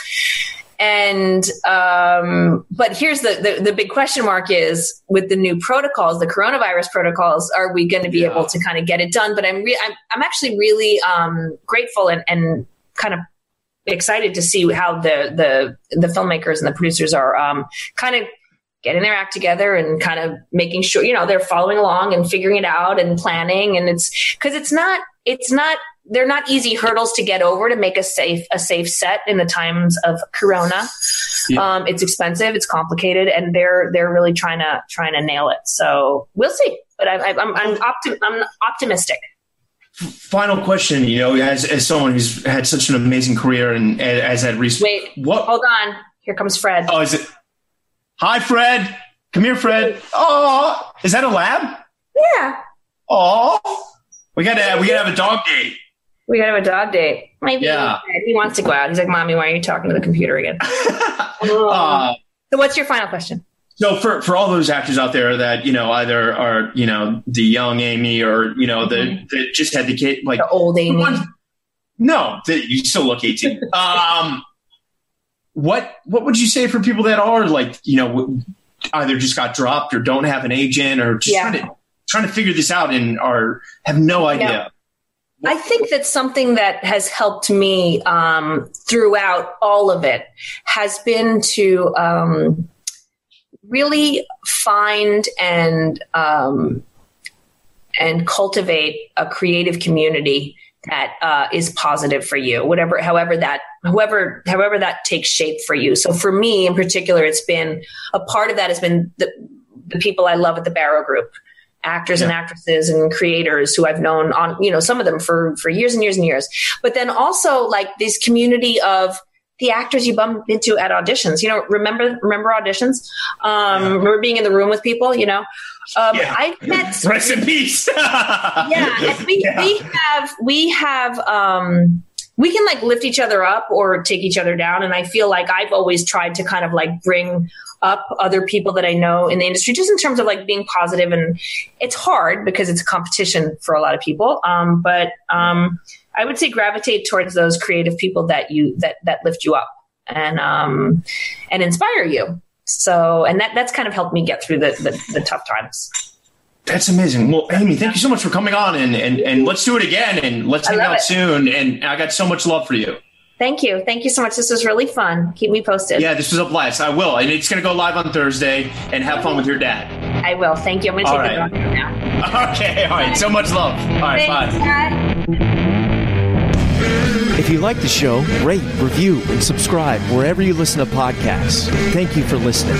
and um but here's the, the the big question mark is with the new protocols the coronavirus protocols are we going to be Yeah. able to kind of get it done but i'm re- I'm, I'm actually really um grateful and and kind of excited to see how the the the filmmakers and the producers are um kind of getting their act together and kind of making sure you know they're following along and figuring it out and planning and it's because it's not it's not they're not easy hurdles to get over to make a safe a safe set in the times of corona yeah. um, it's expensive it's complicated and they're they're really trying to trying to nail it so we'll see but I, am I'm I'm, optim- I'm optimistic final question you know as, as someone who's had such an amazing career and as had recent wait what hold on here comes fred oh is it Hi, Fred. Come here, Fred. Oh, is that a lab? Yeah. Oh, we gotta we gotta have a dog date. We gotta have a dog date. Maybe yeah. he wants to go out. He's like, "Mommy, why are you talking to the computer again?" <laughs> uh, so, what's your final question? So, for for all those actors out there that you know either are you know the young Amy or you know the mm-hmm. that just had the kid like the old Amy. no, the, you still look eighteen. <laughs> um, what what would you say for people that are like you know either just got dropped or don't have an agent or just yeah. trying to trying to figure this out and are have no idea yeah. I think that something that has helped me um, throughout all of it has been to um, really find and um, and cultivate a creative community that uh, is positive for you, whatever, however that, however, however that takes shape for you. So for me in particular, it's been a part of that has been the, the people I love at the Barrow Group, actors yeah. and actresses and creators who I've known on, you know, some of them for for years and years and years. But then also like this community of the actors you bump into at auditions. You know, remember remember auditions? Um, yeah. Remember being in the room with people. You know, um, yeah. I met <laughs> rest in peace. <laughs> yeah, we yeah. we have we have um, we can like lift each other up or take each other down, and I feel like I've always tried to kind of like bring up other people that I know in the industry, just in terms of like being positive. And it's hard because it's a competition for a lot of people. Um, but um, I would say gravitate towards those creative people that you that that lift you up and um, and inspire you. So, and that that's kind of helped me get through the the, the tough times. That's amazing. Well, Amy, thank you so much for coming on and, and, and let's do it again and let's hang out it. soon. And I got so much love for you. Thank you. Thank you so much. This was really fun. Keep me posted. Yeah, this was a blast. I will. And it's going to go live on Thursday and have fun with your dad. I will. Thank you. I'm going to take right. the dog now. Okay. All right. So much love. All right. Thanks, bye. Dad. If you like the show, rate, review, and subscribe wherever you listen to podcasts. Thank you for listening.